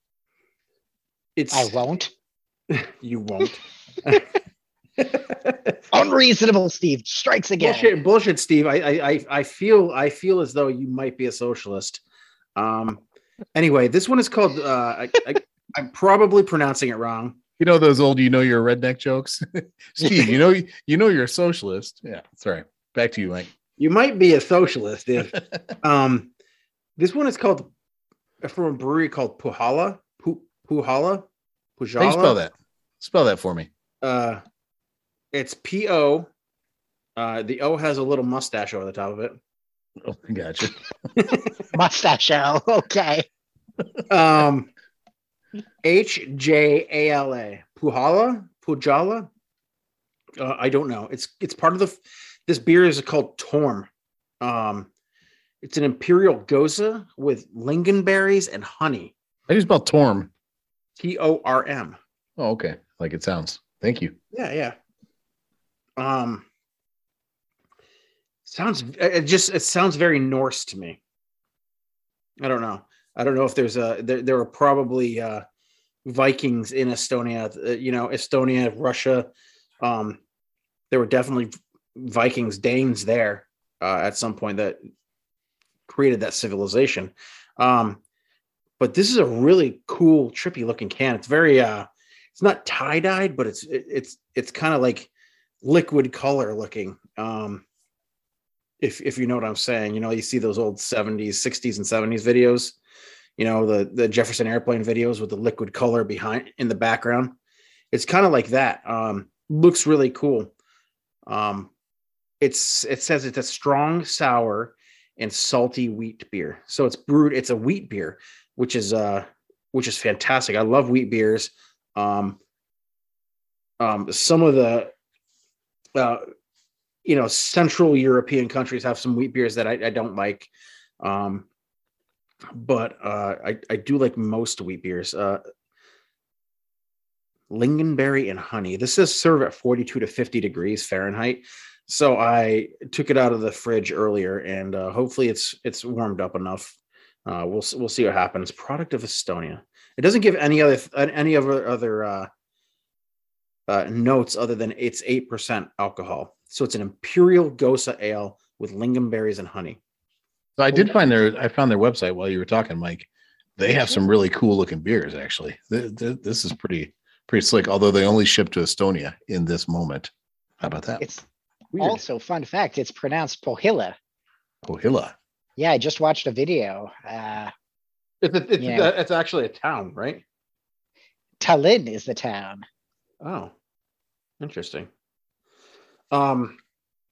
it's I won't. you won't. Unreasonable, Steve. Strikes again. Bullshit, bullshit, Steve. I, I, I feel, I feel as though you might be a socialist. Um, anyway, this one is called. Uh, I, I, I'm probably pronouncing it wrong. You know those old you know you're a redneck jokes? Steve you know you know you're a socialist. Yeah sorry. Back to you mike. You might be a socialist if um this one is called from a brewery called puhala. Puhala puhala? How you spell that? Spell that for me. Uh it's p-o uh the o has a little mustache over the top of it oh gotcha mustache O. okay um H J A L A. Puhala? Pujala? Uh, I don't know. It's it's part of the. This beer is called Torm. Um, it's an imperial Gose with lingonberries and honey. I do you spell Torm? T O R M. Oh, okay. Like it sounds. Thank you. Yeah, yeah. Um, sounds it just it sounds very Norse to me. I don't know. I don't know if there's a there, there are probably uh, Vikings in Estonia. Uh, you know, Estonia, Russia. Um, there were definitely Vikings, Danes there uh, at some point that created that civilization. Um, but this is a really cool, trippy looking can. It's very uh, it's not tie dyed, but it's it, it's it's kind of like liquid color looking. Um, if if you know what I'm saying, you know, you see those old 70s, 60s, and 70s videos you know the the Jefferson airplane videos with the liquid color behind in the background. It's kind of like that. Um, looks really cool. Um, it's it says it's a strong sour and salty wheat beer. So it's brewed. It's a wheat beer, which is uh which is fantastic. I love wheat beers. Um, um, some of the uh, you know Central European countries have some wheat beers that I, I don't like. Um, but uh, I, I do like most wheat beers. Uh, lingonberry and honey. This says serve at 42 to 50 degrees Fahrenheit. So I took it out of the fridge earlier, and uh, hopefully it's it's warmed up enough. Uh, we'll we'll see what happens. Product of Estonia. It doesn't give any other any other other uh, uh, notes other than it's eight percent alcohol. So it's an imperial Gose ale with lingonberries and honey. So I did find their I found their website while you were talking, Mike. They have some really cool looking beers. Actually, Th- th- this is pretty pretty slick. Although they only ship to Estonia in this moment. How about that? It's Weird. also fun fact. It's pronounced Pohila. Pohila. Yeah, I just watched a video. Uh, It's a, it's, Yeah. it's actually a town, right? Tallinn is the town Oh, interesting. Um,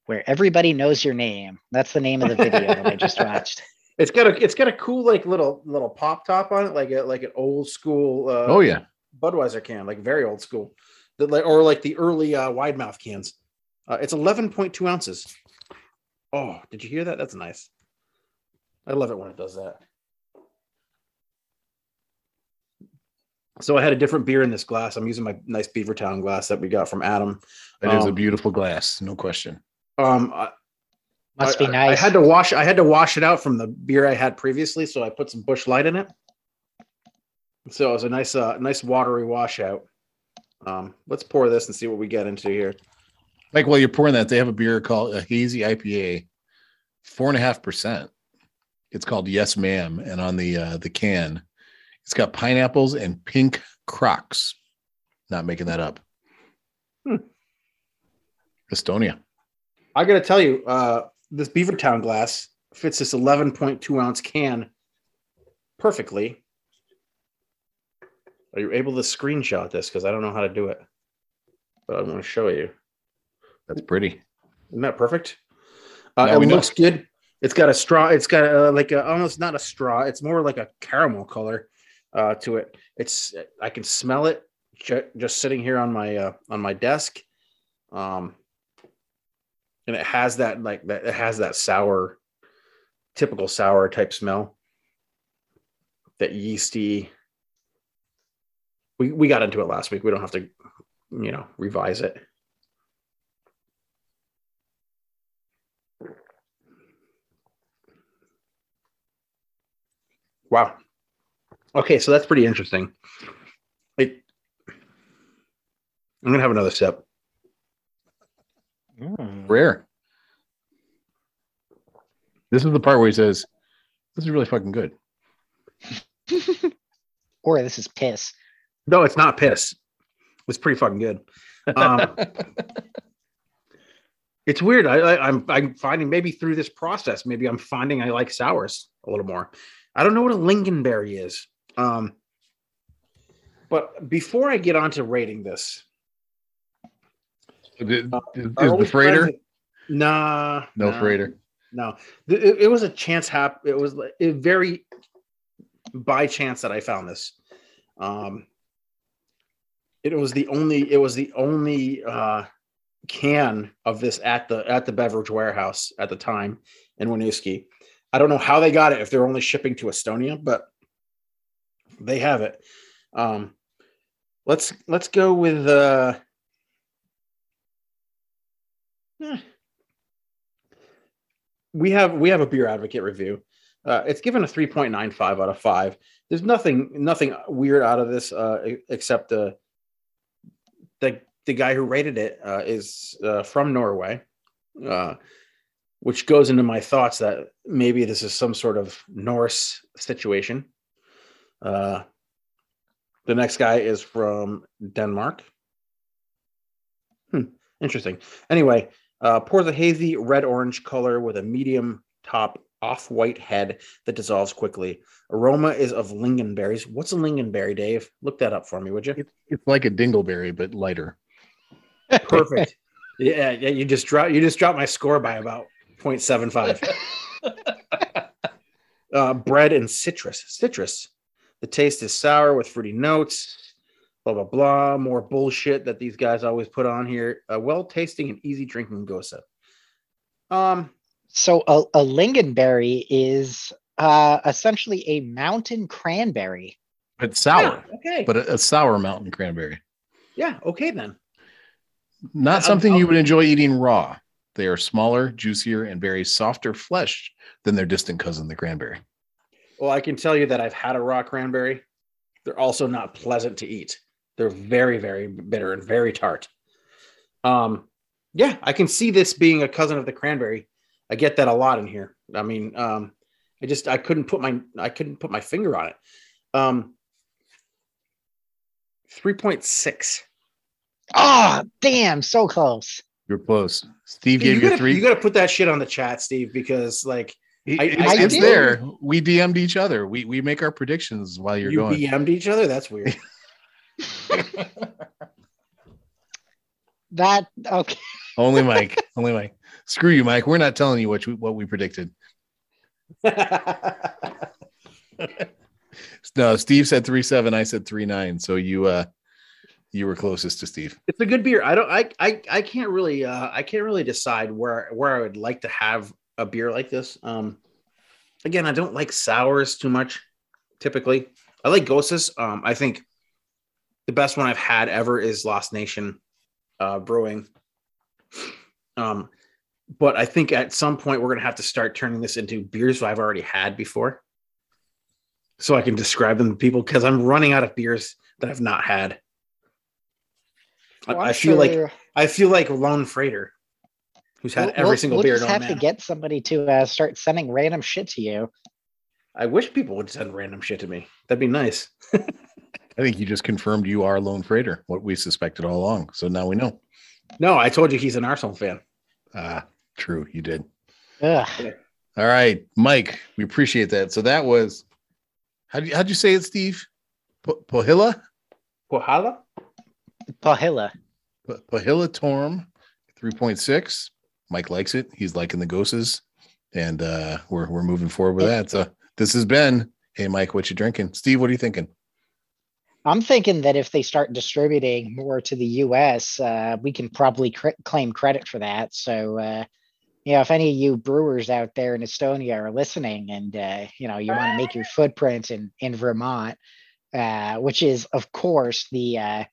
where everybody knows your name. That's the name of the video that I just watched. it's got a it's got a cool like little little pop top on it, like a like an old school. Uh, Oh yeah. Budweiser can, like very old school, that like, or like the early uh, wide mouth cans. Uh, it's 11.2 ounces. Oh, did you hear that? That's nice. I love it when it does that. So I had a different beer in this glass. I'm using my nice Beavertown glass that we got from Adam. That is a Um, beautiful glass, no question. Um, I, Must I- be I- nice. I had to wash. I had to wash it out from the beer I had previously, so I put some Busch Light in it. So it was a nice, uh, nice watery washout. Um, let's pour this and see what we get into here. Like while you're pouring that, they have a beer called a hazy IPA, four and a half percent. It's called Yes Ma'am, and on the uh, the can, it's got pineapples and pink crocs. Not making that up. Hmm. Estonia. I got to tell you, uh, this Beavertown glass fits this 11.2 ounce can perfectly. Are you able to screenshot this? Because I don't know how to do it, but I'm going to show you. That's pretty. Isn't that perfect? Uh, it we know. looks good. It's got a straw. It's got a, like a almost not a straw. It's more like a caramel color uh, to it. It's I can smell it ju- just sitting here on my uh, on my desk, um, and it has that like that. It has that sour, typical sour type smell. That yeasty. We we got into it last week. We don't have to, you know, revise it. Wow. Okay, so that's pretty interesting. It, I'm gonna have another sip. Mm. Rare. This is the part where he says, "This is really fucking good." Or this is piss. No, it's not piss. It's pretty fucking good. Um, it's weird. I, I, I'm I'm finding maybe through this process, maybe I'm finding I like sours a little more. I don't know what a lingonberry is. Um, but before I get on to rating this, is our the freighter? friends- Nah, No nah. freighter. No, it, it was a chance hap. It was it very by chance that I found this. Um, it was the only. It was the only uh, can of this at the at the beverage warehouse at the time in Winooski. I don't know how they got it if they're only shipping to Estonia, but they have it. Um, let's let's go with. Uh, eh. we have we have a beer advocate review. Uh, it's given a 3.95 out of 5. There's nothing nothing weird out of this uh, except the the the guy who rated it uh, is uh, from Norway, uh, which goes into my thoughts that maybe this is some sort of Norse situation. Uh, the next guy is from Denmark. Hmm, interesting. Anyway, uh, pour the hazy red orange color with a medium top off white head that dissolves quickly. Aroma is of lingonberries. What's a lingonberry, Dave? Look that up for me, would you? It's, it's like a dingleberry, but lighter. Perfect. yeah, yeah. You just drop. You just dropped my score by about 0.75. uh, bread and citrus. Citrus. The taste is sour with fruity notes. Blah blah blah. More bullshit that these guys always put on here. A well tasting and easy drinking Gose. Um. So a, a lingonberry is uh, essentially a mountain cranberry. It's sour, yeah, okay. but a, a sour mountain cranberry. yeah. Okay then. Not I'm- something I'll- you would enjoy eating raw. They are smaller, juicier, and very softer flesh than their distant cousin, the cranberry. Well, I can tell you that I've had a raw cranberry. They're also not pleasant to eat. They're very, very bitter and very tart. Um, yeah, I can see this being a cousin of the cranberry. I get that a lot in here. I mean, um, I just I couldn't put my I couldn't put my finger on it. Um, three point six. Oh, damn, so close. You're close. Steve You gave you, gotta, three. you gotta put that shit on the chat, Steve, because like It- I- it's I it's there. We DM'd each other. We we make our predictions while you're you going. BM'd each other. That's weird. That okay. Only Mike. Only Mike. Screw you, Mike. We're not telling you what we, what we predicted. No, Steve said three seven. I said three nine. So you uh you were closest to Steve. it's a good beer. I don't. I. I. I can't really. Uh, I can't really decide where where I would like to have a beer like this. Um, again, I don't like sours too much. Typically, I like goses. Um, I think the best one I've had ever is Lost Nation uh, Brewing. Um, but I think at some point we're gonna have to start turning this into beers I've already had before, so I can describe them to people because I'm running out of beers that I've not had. I, Well, I I'm feel like I feel like Lone Freighter, who's had we'll- every we'll- single we'll beer just have man. to get somebody to uh, start sending random shit to you. I wish people would send random shit to me. That'd be nice. I think you just confirmed you are a Lone Freighter, what we suspected all along. So now we know. No, I told you he's an Arsenal fan. Ah, true. You did. Ugh. All right, Mike. We appreciate that. So that was how do you how'd you say it, Steve? Po- Pohilla? Kohala? Pahilla. Po- Pohilla Torm, 3.6. Mike likes it. He's liking the goses. And uh we're we're moving forward with that. So this has been Hey Mike, what you drinking? Steve, what are you thinking? I'm thinking that if they start distributing more to the U.S., uh, we can probably cr- claim credit for that. So, uh, you know, if any of you brewers out there in Estonia are listening, and uh, you know, you want to make your footprint in in Vermont, uh, which is, of course, the uh,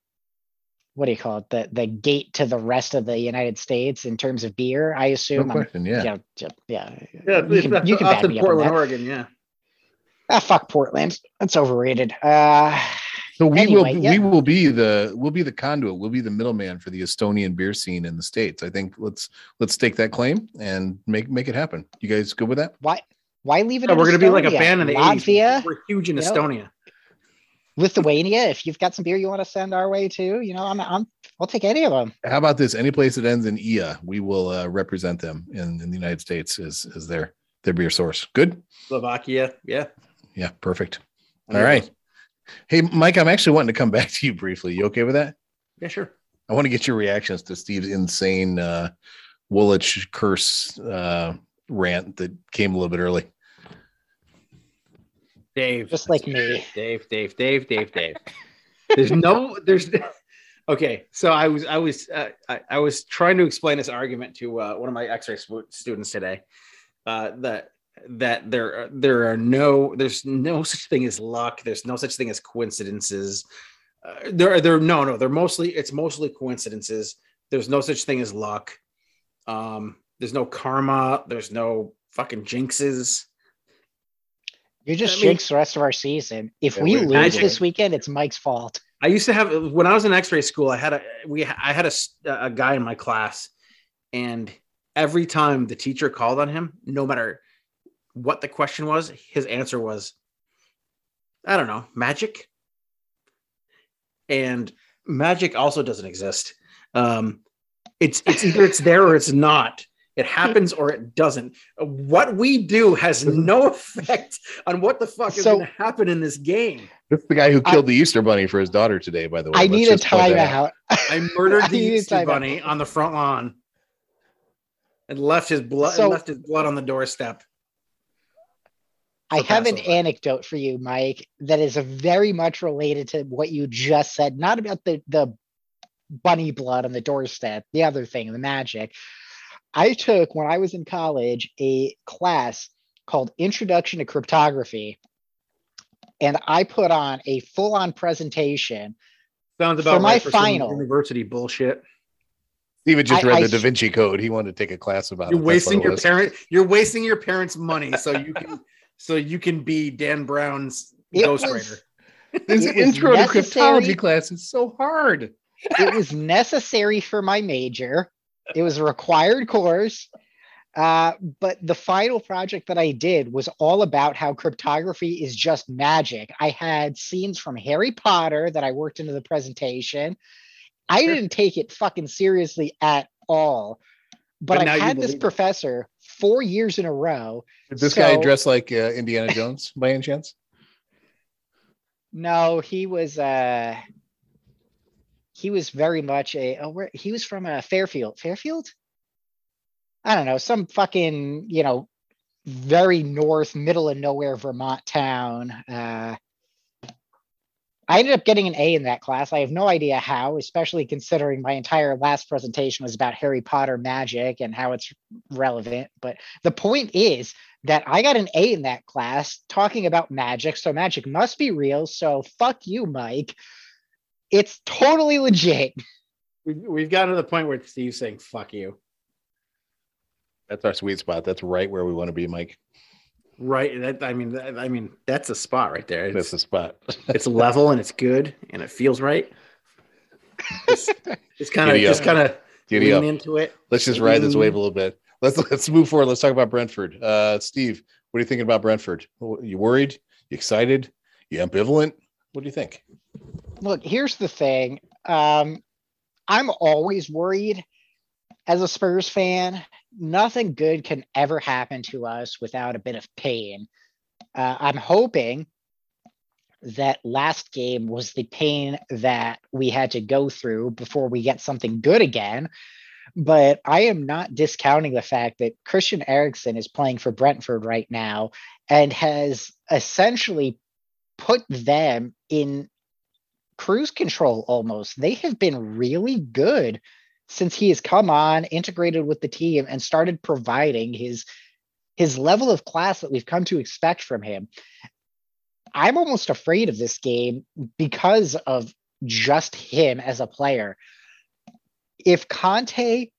what do you call it? The the gate to the rest of the United States in terms of beer. I assume. I'm- question. Yeah. yeah, ju- yeah. Yeah, you can, you can back me up on Portland, that. Oregon. Yeah. Ah, fuck Portland. That's overrated. Uh, So we Anyway, will yeah. we will be the we'll be the conduit, we'll be the middleman for the Estonian beer scene in the States. I think let's let's stake that claim and make make it happen. You guys good with that? why why leave it? Yeah, in we're gonna be like a fan band in the Latvia, 80s. We're huge in you know? Estonia. Lithuania. If you've got some beer you want to send our way too, you know, I'm I'm I'll take any of them. How about this? Any place that ends in ia, we will uh, represent them in, in the United States as as their their beer source. Good. Slovakia. Yeah. Yeah, perfect. I All mean, right. Hey, Mike, I'm actually wanting to come back to you briefly. You okay with that? Yeah, sure. I want to get your reactions to Steve's insane uh, Woolwich curse uh, rant that came a little bit early. Dave. Just like me. Dave, Dave, Dave, Dave, Dave. There's no, there's, okay. So I was, I was, uh, I, I was trying to explain this argument to uh, one of my X-ray sp- students today. Uh, that that there, are- there are no, there's no such thing as luck. There's no such thing as coincidences. Uh, there, are there, no, no. They're mostly, it's mostly coincidences. There's no such thing as luck. Um, there's no karma. There's no fucking jinxes. You just I mean- jinx the rest of our season. If Yeah, we we- lose Magic. this weekend, it's Mike's fault. I used to have when I was in X-ray school. I had a we I had a, a guy in my class, and every time the teacher called on him, no matter what the question was, his answer was, "I don't know, magic." And magic also doesn't exist. Um, it's it's either it's there or it's not. It hmm. happens or it doesn't. What we do has no effect on what the fuck is So- going to happen in this game. This is the guy who I- killed the Easter bunny for his daughter today, by the way. I Let's need a out. timeout. I murdered I the Easter time out. bunny on the front lawn and left his blood So- left his blood on the doorstep. I have an anecdote for you, Mike, that is very much related to what you just said. Not about the the bunny blood on the doorstep, the other thing, the magic. I took when I was in college a class called Introduction to Cryptography, and I put on a full on presentation. Sounds For about my right for some final- university bullshit. Steven just I- read I the Da Vinci Code. He wanted to take a class about You're it. Wasting it your was. parent. You're wasting your parents' money so you can so you can be Dan Brown's It ghostwriter. This intro to necessary. cryptology class is so hard. it was necessary for my major. It was a required course. Uh, but the final project that I did was all about how cryptography is just magic. I had scenes from Harry Potter that I worked into the presentation. I Sure. didn't take it fucking seriously at all. But, But I had this it. professor four years in a row. Did this guy So- dress like uh, Indiana Jones by any chance? No, he was uh he was very much a oh, where he was from uh, Fairfield. Fairfield? I don't know, some fucking, you know, very north, middle of nowhere Vermont town. Uh I ended up getting an A in that class. I have no idea how, especially considering my entire last presentation was about Harry Potter magic and how it's relevant. But the point is that I got an A in that class talking about magic. So magic must be real. So fuck you, Mike. It's totally legit. We've, we've gotten to the point where Steve's saying "fuck you." That's our sweet spot. That's right where we want to be, Mike. Right. That, I mean, that, I mean, that's a spot right there. That's It's, the spot. it's level and it's good and it feels right. Just, just kind of, just kind of Giddy lean up. into it. Let's just ride this wave Mm. a little bit. Let's let's move forward. Let's talk about Brentford. Uh, Steve, what are you thinking about Brentford? You worried? You excited? You ambivalent? What do you think? Look, here's the thing. Um, I'm always worried as a Spurs fan. Nothing good can ever happen to us without a bit of pain. Uh, I'm hoping that last game was the pain that we had to go through before we get something good again. But I am not discounting the fact that Christian Eriksen is playing for Brentford right now and has essentially put them in cruise control almost. They have been really good since he has come on, integrated with the team, and started providing his his level of class that we've come to expect from him. I'm almost afraid of this game because of just him as a player. If Conte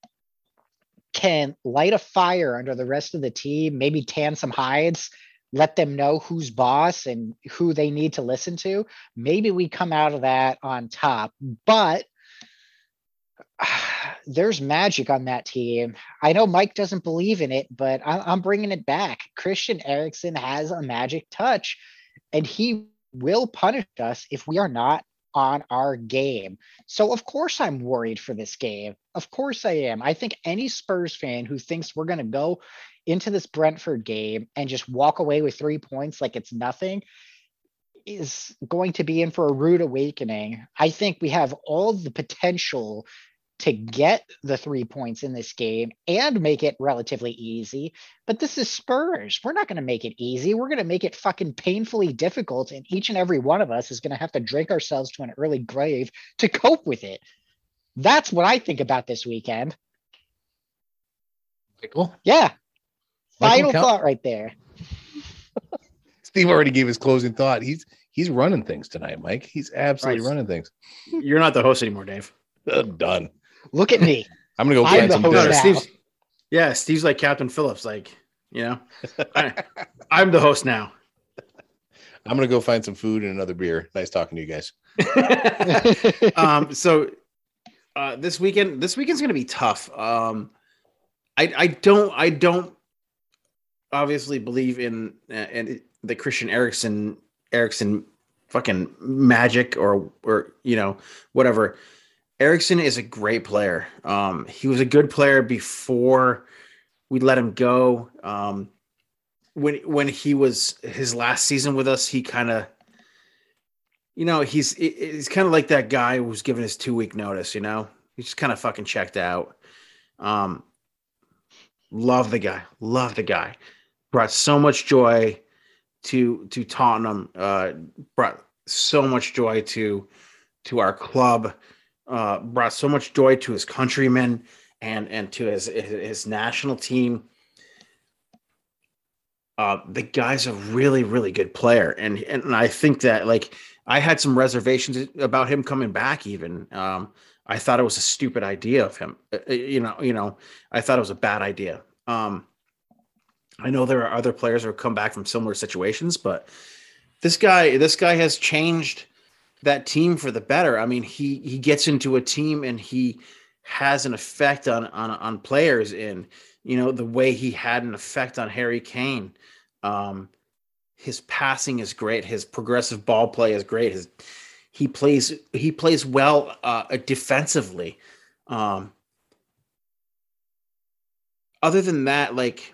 can light a fire under the rest of the team, maybe tan some hides, let them know who's boss and who they need to listen to, maybe we come out of that on top. But there's magic on that team. I know Mike doesn't believe in it, but I'm bringing it back. Christian Eriksen has a magic touch, and he will punish us if we are not on our game. So, of course, I'm worried for this game. Of course, I am. I think any Spurs fan who thinks we're going to go into this Brentford game and just walk away with three points like it's nothing is going to be in for a rude awakening. I think we have all the potential to get the three points in this game and make it relatively easy. But this is Spurs. We're not going to make it easy. We're going to make it fucking painfully difficult. And each and every one of us is going to have to drink ourselves to an early grave to cope with it. That's what I think about this weekend. Michael? Yeah. Final Count- thought right there. Steve already gave his closing thought. He's he's running things tonight, Mike. He's absolutely Right. running things. You're not the host anymore, Dave. Uh, done. Look at me. I'm gonna go find some dinner. No. Steve's, yeah, Steve's like Captain Phillips, like, you know, I, I'm the host now. I'm gonna go find some food and another beer. Nice talking to you guys. um, so uh, this weekend, this weekend's gonna be tough. Um, I I don't I don't obviously believe in uh, in the Christian Eriksen Eriksen fucking magic or or you know whatever. Eriksen is a great player. Um, he was a good player before we let him go. Um, when when he was his last season with us, he kind of, you know, he's he's kind of like that guy who's given his two week notice. You know, he just kind of fucking checked out. Um, love the guy, love the guy. Brought so much joy to to Tottenham. Uh, brought so much joy to to our club. Uh, brought so much joy to his countrymen and and to his his national team. Uh, the guy's a really really good player, and and I think that like I had some reservations about him coming back. Even um, I thought it was a stupid idea of him. Uh, uh, you know, you know, I thought it was a bad idea. Um, I know there are other players who have come back from similar situations, but this guy, this guy has changed that team for the better. I mean, he he gets into a team and he has an effect on on on players in you know the way he had an effect on Harry Kane. Um, his passing is great. His progressive ball play is great. His he plays he plays well uh, defensively. Um, other than that, like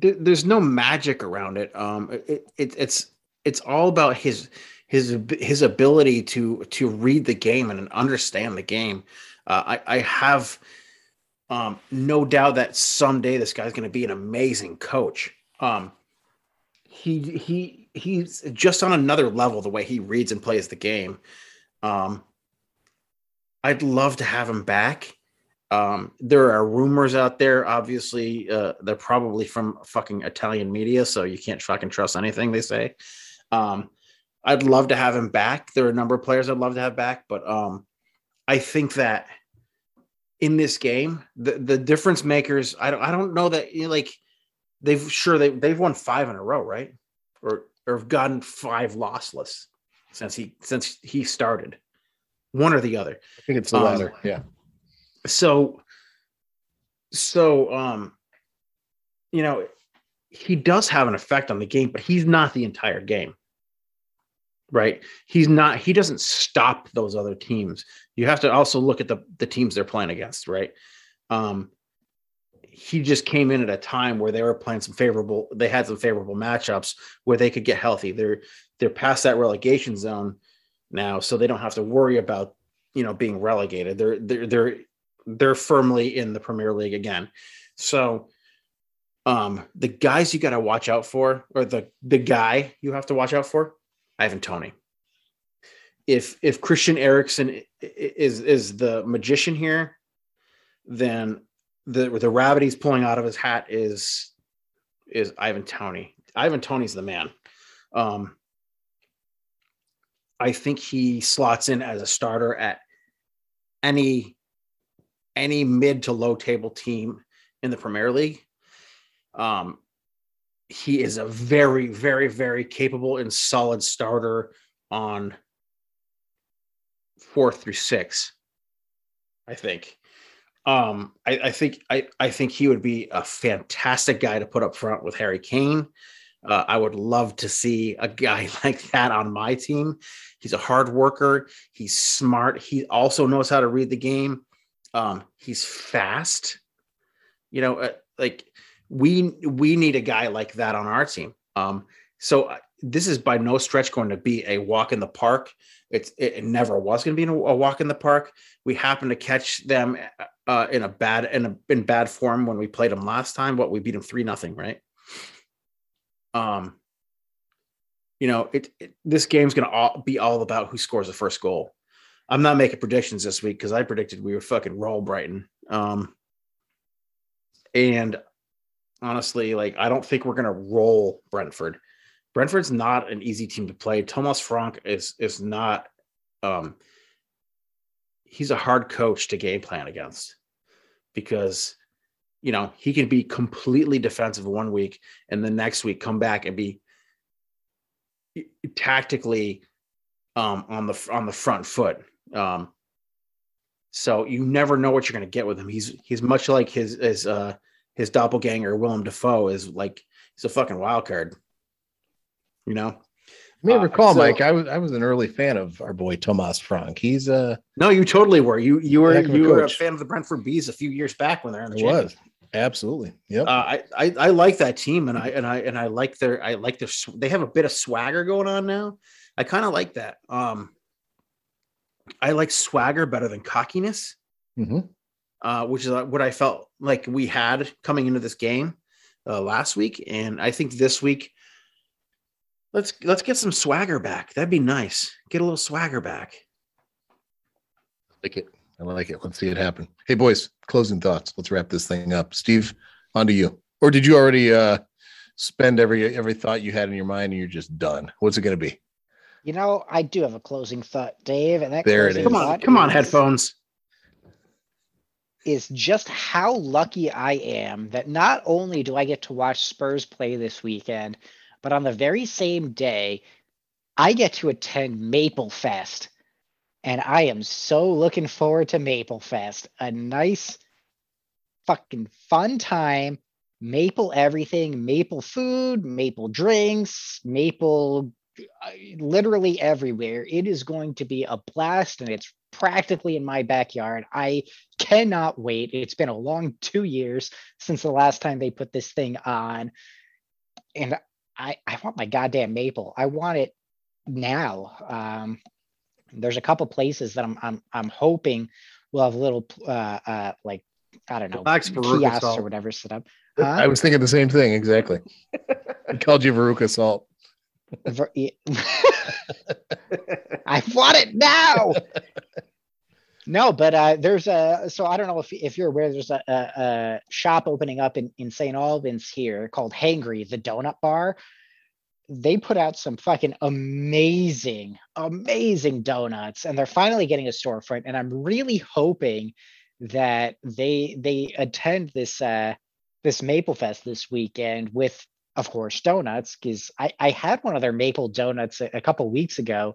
th- there's no magic around it. Um, it, it, it's it's all about his his his ability to to read the game and understand the game. Uh, I, I have um, no doubt that someday this guy's going to be an amazing coach. Um, he he he's just on another level the way he reads and plays the game. Um, I'd love to have him back. Um, there are rumors out there. Obviously, uh, they're probably from fucking Italian media, so you can't fucking trust anything they say. Um, I'd love to have him back. There are a number of players I'd love to have back, but um, I think that in this game, the the difference makers, I don't I don't know that you know, like they've sure they they've won five in a row, right? Or or have gotten five lossless since he since he started. One or the other. I think it's the um, latter. Yeah. So so um you know he does have an effect on the game, but he's not the entire game right? He's not, he doesn't stop those other teams. You have to also look at the, the teams they're playing against, right? Um, he just came in at a time where they were playing some favorable, they had some favorable matchups where they could get healthy. They're, they're past that relegation zone now, so they don't have to worry about, you know, being relegated. They're, they're, they're, they're firmly in the Premier League again. So, um, the guys you got to watch out for, or the the guy you have to watch out for, Ivan Toney. If if Christian Eriksen is is the magician here, then the the rabbit he's pulling out of his hat is is Ivan Toney. Ivan Toney's the man. Um, I think he slots in as a starter at any any mid to low table team in the Premier League. Um, he is a very, very, very capable and solid starter on four through six. I think. Um, I, I, think I, I think he would be a fantastic guy to put up front with Harry Kane. Uh, I would love to see a guy like that on my team. He's a hard worker. He's smart. He also knows how to read the game. Um, he's fast. You know, uh, like we we need a guy like that on our team. Um, so uh, this is by no stretch going to be a walk in the park. It's it never was going to be a walk in the park. We happened to catch them uh, in a bad in a in bad form when we played them last time. What we beat them three nothing, right? Um, you know, it, it this game's going to be all about who scores the first goal. I'm not making predictions this week because I predicted we were fucking roll Brighton. Um, and honestly, like I don't think we're gonna roll Brentford. Brentford's not an easy team to play. Thomas Frank is is not um he's a hard coach to game plan against because you know he can be completely defensive one week and the next week come back and be tactically um on the on the front foot um so you never know what you're going to get with him he's he's much like his his uh his doppelganger Willem Dafoe is like he's a fucking wild card. You know. You may uh, recall, so, Mike. I was I was an early fan of our boy Thomas Frank. He's uh no, you totally were. You you were you were a fan of the Brentford Bees a few years back when they're in the. It was. Absolutely. Yep. Uh, I, I I like that team, and I and I and I like their I like their they have a bit of swagger going on now. I kind of like that. Um, I like swagger better than cockiness, Mhm. Uh, which is what I felt like we had coming into this game uh, last week, and I think this week let's let's get some swagger back. That'd be nice. Get a little swagger back. like it. I like it. Let's see it happen. Hey, boys, closing thoughts. Let's wrap this thing up. Steve, on to you. Or did you already uh, spend every every thought you had in your mind and you're just done? What's it going to be? You know, I do have a closing thought, Dave, and that There it closing is. Come on, come on, headphones. Is just how lucky I am that not only do I get to watch Spurs play this weekend, but on the very same day, I get to attend Maple Fest. And I am so looking forward to Maple Fest. A nice, fucking fun time. Maple everything, maple food, maple drinks, maple uh, literally everywhere. It is going to be a blast and it's practically in my backyard. I cannot wait. It's been a long two years since the last time they put this thing on. And I, I want my goddamn maple. I want it now. Um, there's a couple places that I'm I'm I'm hoping will have little uh uh like I don't know Relax, kiosks Salt. or whatever set up. I was thinking the same thing exactly. I called you Veruca Salt. I want it now. No, but uh, there's a so I don't know if if you're aware. There's a, a, a shop opening up in in St. Albans here called Hangry, the donut bar. They put out some fucking amazing, amazing donuts, and they're finally getting a storefront. And I'm really hoping that they they attend this uh this Maple Fest this weekend with, of course, donuts. Because I I had one of their maple donuts a, a couple weeks ago,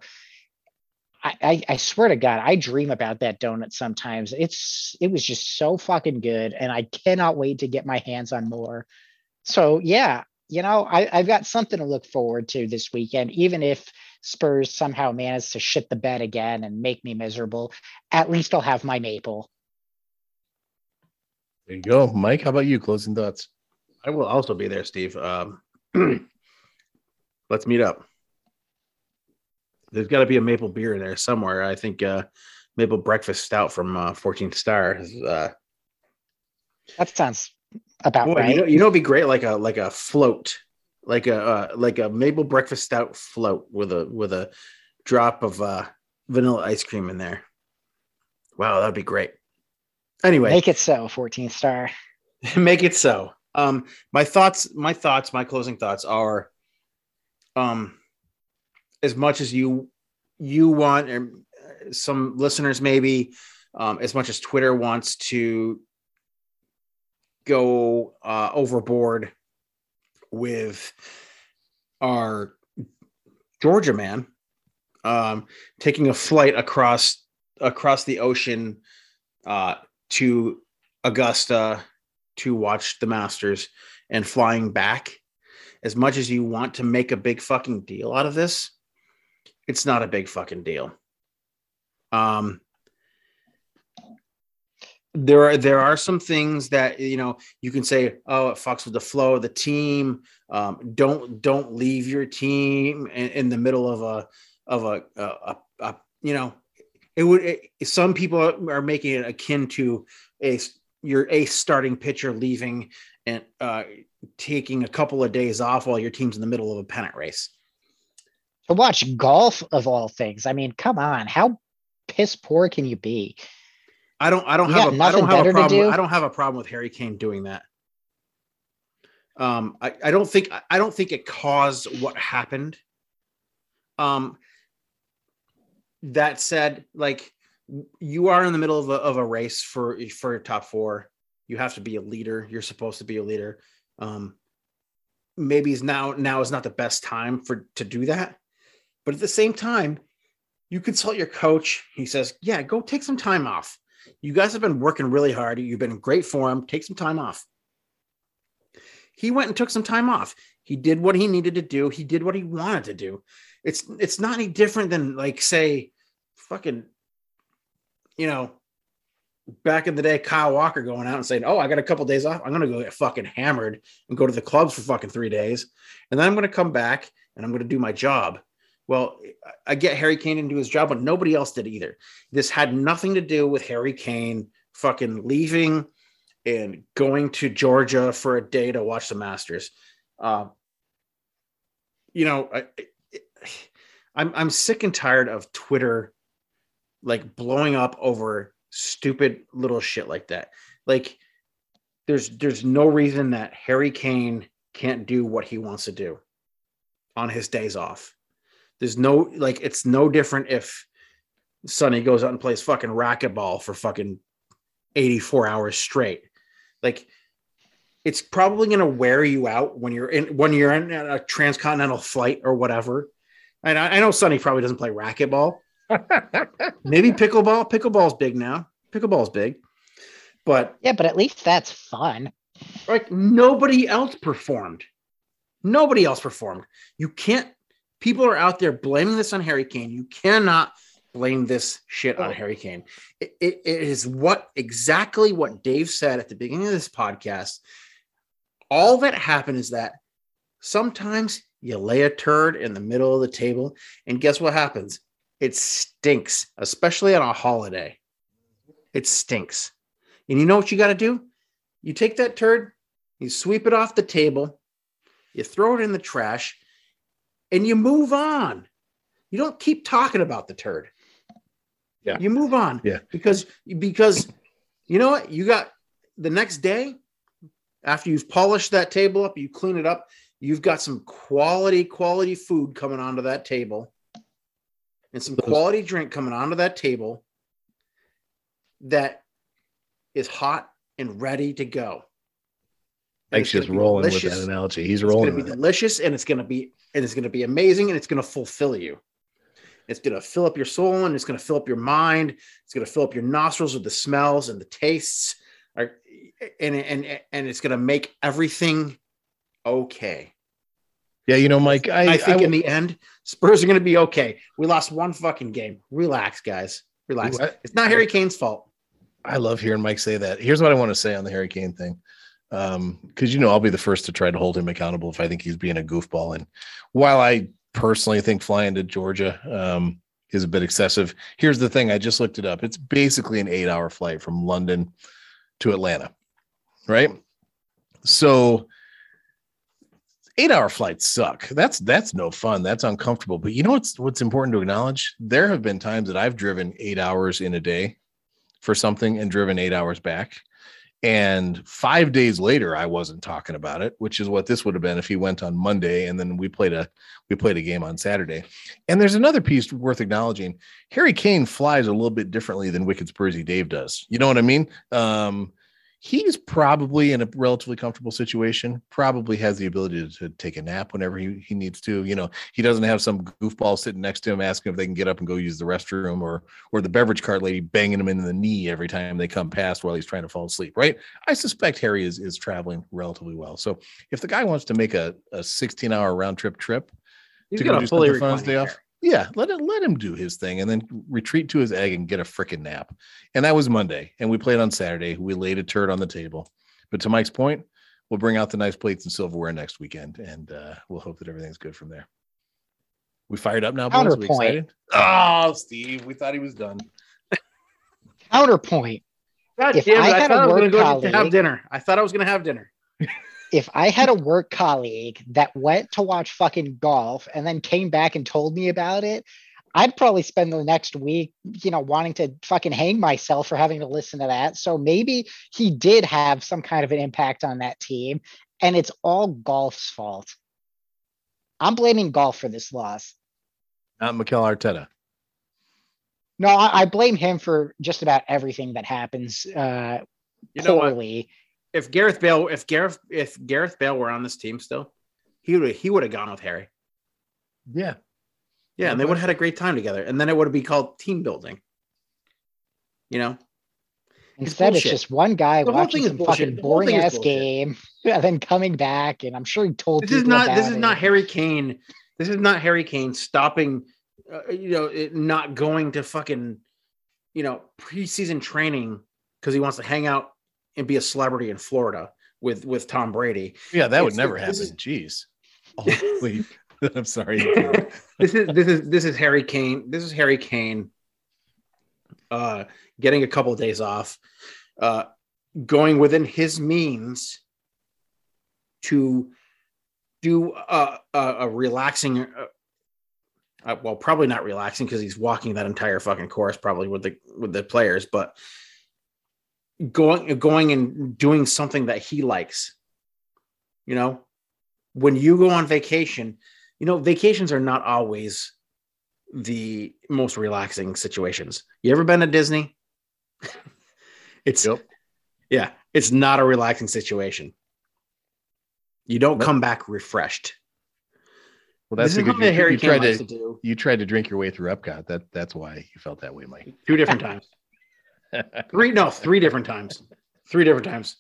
I, I I swear to God, I dream about that donut sometimes. It's it was just so fucking good, and I cannot wait to get my hands on more. So yeah, you know, I, I've got something to look forward to this weekend, even if Spurs somehow manage to shit the bed again and make me miserable. At least I'll have my maple. There you go. Mike, how about you? Closing thoughts. I will also be there, Steve. Um, let's meet up. There's got to be a maple beer in there somewhere. I think uh, maple breakfast stout from uh, 14th Star. Is, uh, That sounds about boy, right. you know, you know, it'd be great like a like a float, like a uh, like a maple breakfast stout float with a with a drop of uh, vanilla ice cream in there. Wow, that'd be great. Anyway, Make it so, 14th star. make it so um my thoughts my thoughts my closing thoughts are um as much as you you want or uh, some listeners maybe um as much as twitter wants to go uh overboard with our georgia man um taking a flight across across the ocean uh to augusta to watch the Masters and flying back, as much as you want to make a big fucking deal out of this, it's not a big fucking deal. Um, there are there are some things that you know you can say, oh, it fucks with the flow of the team. Um, don't don't leave your team in, in the middle of a of a, a, a, a you know it would it, some people are making it akin to a your ace starting pitcher leaving and uh, taking a couple of days off while your team's in the middle of a pennant race. To watch golf of all things. I mean, come on. How piss poor can you be? I don't. I don't You have. A, I don't have a problem. do? I don't have a problem with Harry Kane doing that. Um, I, I don't think. I don't think it caused what happened. Um. That said, like you are in the middle of a, of a race for for top four. You have to be a leader. You're supposed to be a leader. Um, maybe is now now is not the best time for to do that, but at the same time, you consult your coach. He says, "Yeah, go take some time off. You guys have been working really hard. You've been in great form. Take some time off." He went and took some time off. He did what he needed to do. He did what he wanted to do. It's it's not any different than like say, fucking, you know, back in the day, Kyle Walker going out and saying, "Oh, I got a couple days off. I'm gonna go get fucking hammered and go to the clubs for fucking three days, and then I'm gonna come back and I'm gonna do my job." Well, I get Harry Kane to do his job, but nobody else did either. This had nothing to do with Harry Kane fucking leaving and going to Georgia for a day to watch the Masters. Uh, you know, I, I'm I'm sick and tired of Twitter like blowing up over stupid little shit like that. Like there's there's no reason that Harry Kane can't do what he wants to do on his days off. There's no like it's no different if Sonny goes out and plays fucking racquetball for fucking 84 hours straight. Like it's probably going to wear you out when you're in when you're in a transcontinental flight or whatever. And I, I know Sonny probably doesn't play racquetball. Maybe pickleball. Pickleball's big now. Pickleball's big. But yeah, but at least that's fun. Like nobody else performed. Nobody else performed. You can't people are out there blaming this on Harry Kane. You cannot blame this shit on oh. Harry Kane. It, it, it is what exactly what Dave said at the beginning of this podcast. All that happened is that sometimes you lay a turd in the middle of the table, and guess what happens? It stinks, especially on a holiday. It stinks. And you know what you got to do? You take that turd, you sweep it off the table, you throw it in the trash, and you move on. You don't keep talking about the turd. Yeah. You move on. Yeah. Because because you know what? You got the next day after you've polished that table up, you clean it up, you've got some quality quality food coming onto that table and some quality drink coming onto that table that is hot and ready to go. Mike's just rolling delicious. with that analogy. He's rolling. It's going to be delicious, and it's going to be and it's going to be amazing, and it's going to fulfill you. It's going to fill up your soul, and it's going to fill up your mind. It's going to fill up your nostrils with the smells and the tastes, and and and it's going to make everything okay. Yeah, you know, Mike. I, I think I, in the end, Spurs are going to be okay. We lost one fucking game. Relax, guys. Relax. it's not Harry Kane's fault. I love hearing Mike say that. Here's what I want to say on the Harry Kane thing um because you know i'll be the first to try to hold him accountable if i think he's being a goofball and while i personally think flying to georgia um is a bit excessive here's the thing i just looked it up it's basically an eight hour flight from london to atlanta right so eight hour flights suck that's that's no fun that's uncomfortable but you know what's what's important to acknowledge there have been times that i've driven eight hours in a day for something and driven eight hours back and five days later, I wasn't talking about it, which is what this would have been if he went on Monday and then we played a we played a game on Saturday. And there's another piece worth acknowledging. Harry Kane flies a little bit differently than Wicked Spursy Dave does. You know what I mean? Um, he's probably in a relatively comfortable situation probably has the ability to, to, take a nap whenever he, he needs to you know he doesn't have some goofball sitting next to him asking if they can get up and go use the restroom or or the beverage cart lady banging him in the knee every time they come past while he's trying to fall asleep right? I suspect harry is is traveling relatively well. So if the guy wants to make a, a 16 hour round trip trip he's to go do something fun day off yeah, let it let him do his thing and then retreat to his egg and get a freaking nap. And that was Monday. And we played on Saturday. We laid a turd on the table. But to Mike's point, we'll bring out the nice plates and silverware next weekend, and uh, we'll hope that everything's good from there. We fired up now, boys. We excited? Oh, Steve, we thought he was done. Counterpoint. God if damn it, I, I thought I was going to go to have dinner. I thought I was going to have dinner if I had a work colleague that went to watch fucking golf and then came back and told me about it, I'd probably spend the next week, you know, wanting to fucking hang myself for having to listen to that. So maybe he did have some kind of an impact on that team, and it's all golf's fault. I'm blaming golf for this loss. Not Mikel Arteta. No, I, I, blame him for just about everything that happens uh, you poorly if Gareth Bale, if Gareth, if Gareth Bale were on this team still, he would he would have gone with Harry. Yeah, yeah, and they would have had a great time together, and then it would be called team building. You know. Instead, it's, it's just one guy the watching some fucking boring ass game, and then coming back, and I'm sure he told. This is not. This is it. not Harry Kane. This is not Harry Kane stopping. Uh, you know, it, not going to fucking, you know, preseason training because he wants to hang out and be a celebrity in Florida with with Tom Brady. Yeah, that would never happen. is- Jeez. Holy, I'm sorry. this is this is this is Harry Kane. This is Harry Kane uh getting a couple of days off, uh going within his means to do a, a, a relaxing uh, uh, well probably not relaxing because he's walking that entire fucking course probably with the with the players but going going and doing something that he likes you know? When you go on vacation you know vacations are not always the most relaxing situations. You ever been to disney? It's Yep. yeah it's not a relaxing situation. You don't come back refreshed. Well, that's this is because that you, harry you tried to to do. you tried to drink your way through Epcot. That that's why you felt that way, Mike. two different times three no three different times three different times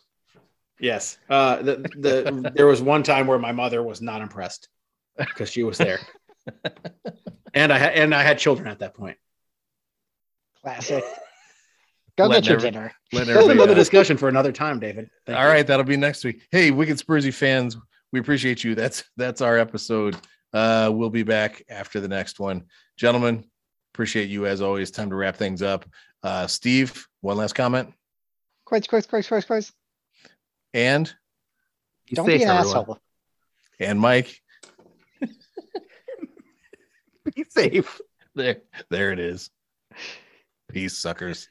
yes uh the, the there was one time where my mother was not impressed because she was there and i had and i had children at that point Classic. Go Let get your never- dinner. Let that's everybody another know. discussion for another time david Thank All you. right, that'll be next week. Hey, Wicked Spursy fans, we appreciate you. That's that's our episode. Uh, we'll be back after the next one, gentlemen. Appreciate you as always. Time to wrap things up. Uh, Steve, one last comment, Quiz, quiz, quiz, quiz, quiz. and Be Don't be an everyone. asshole. and Mike. be safe There, there it is. Peace, suckers.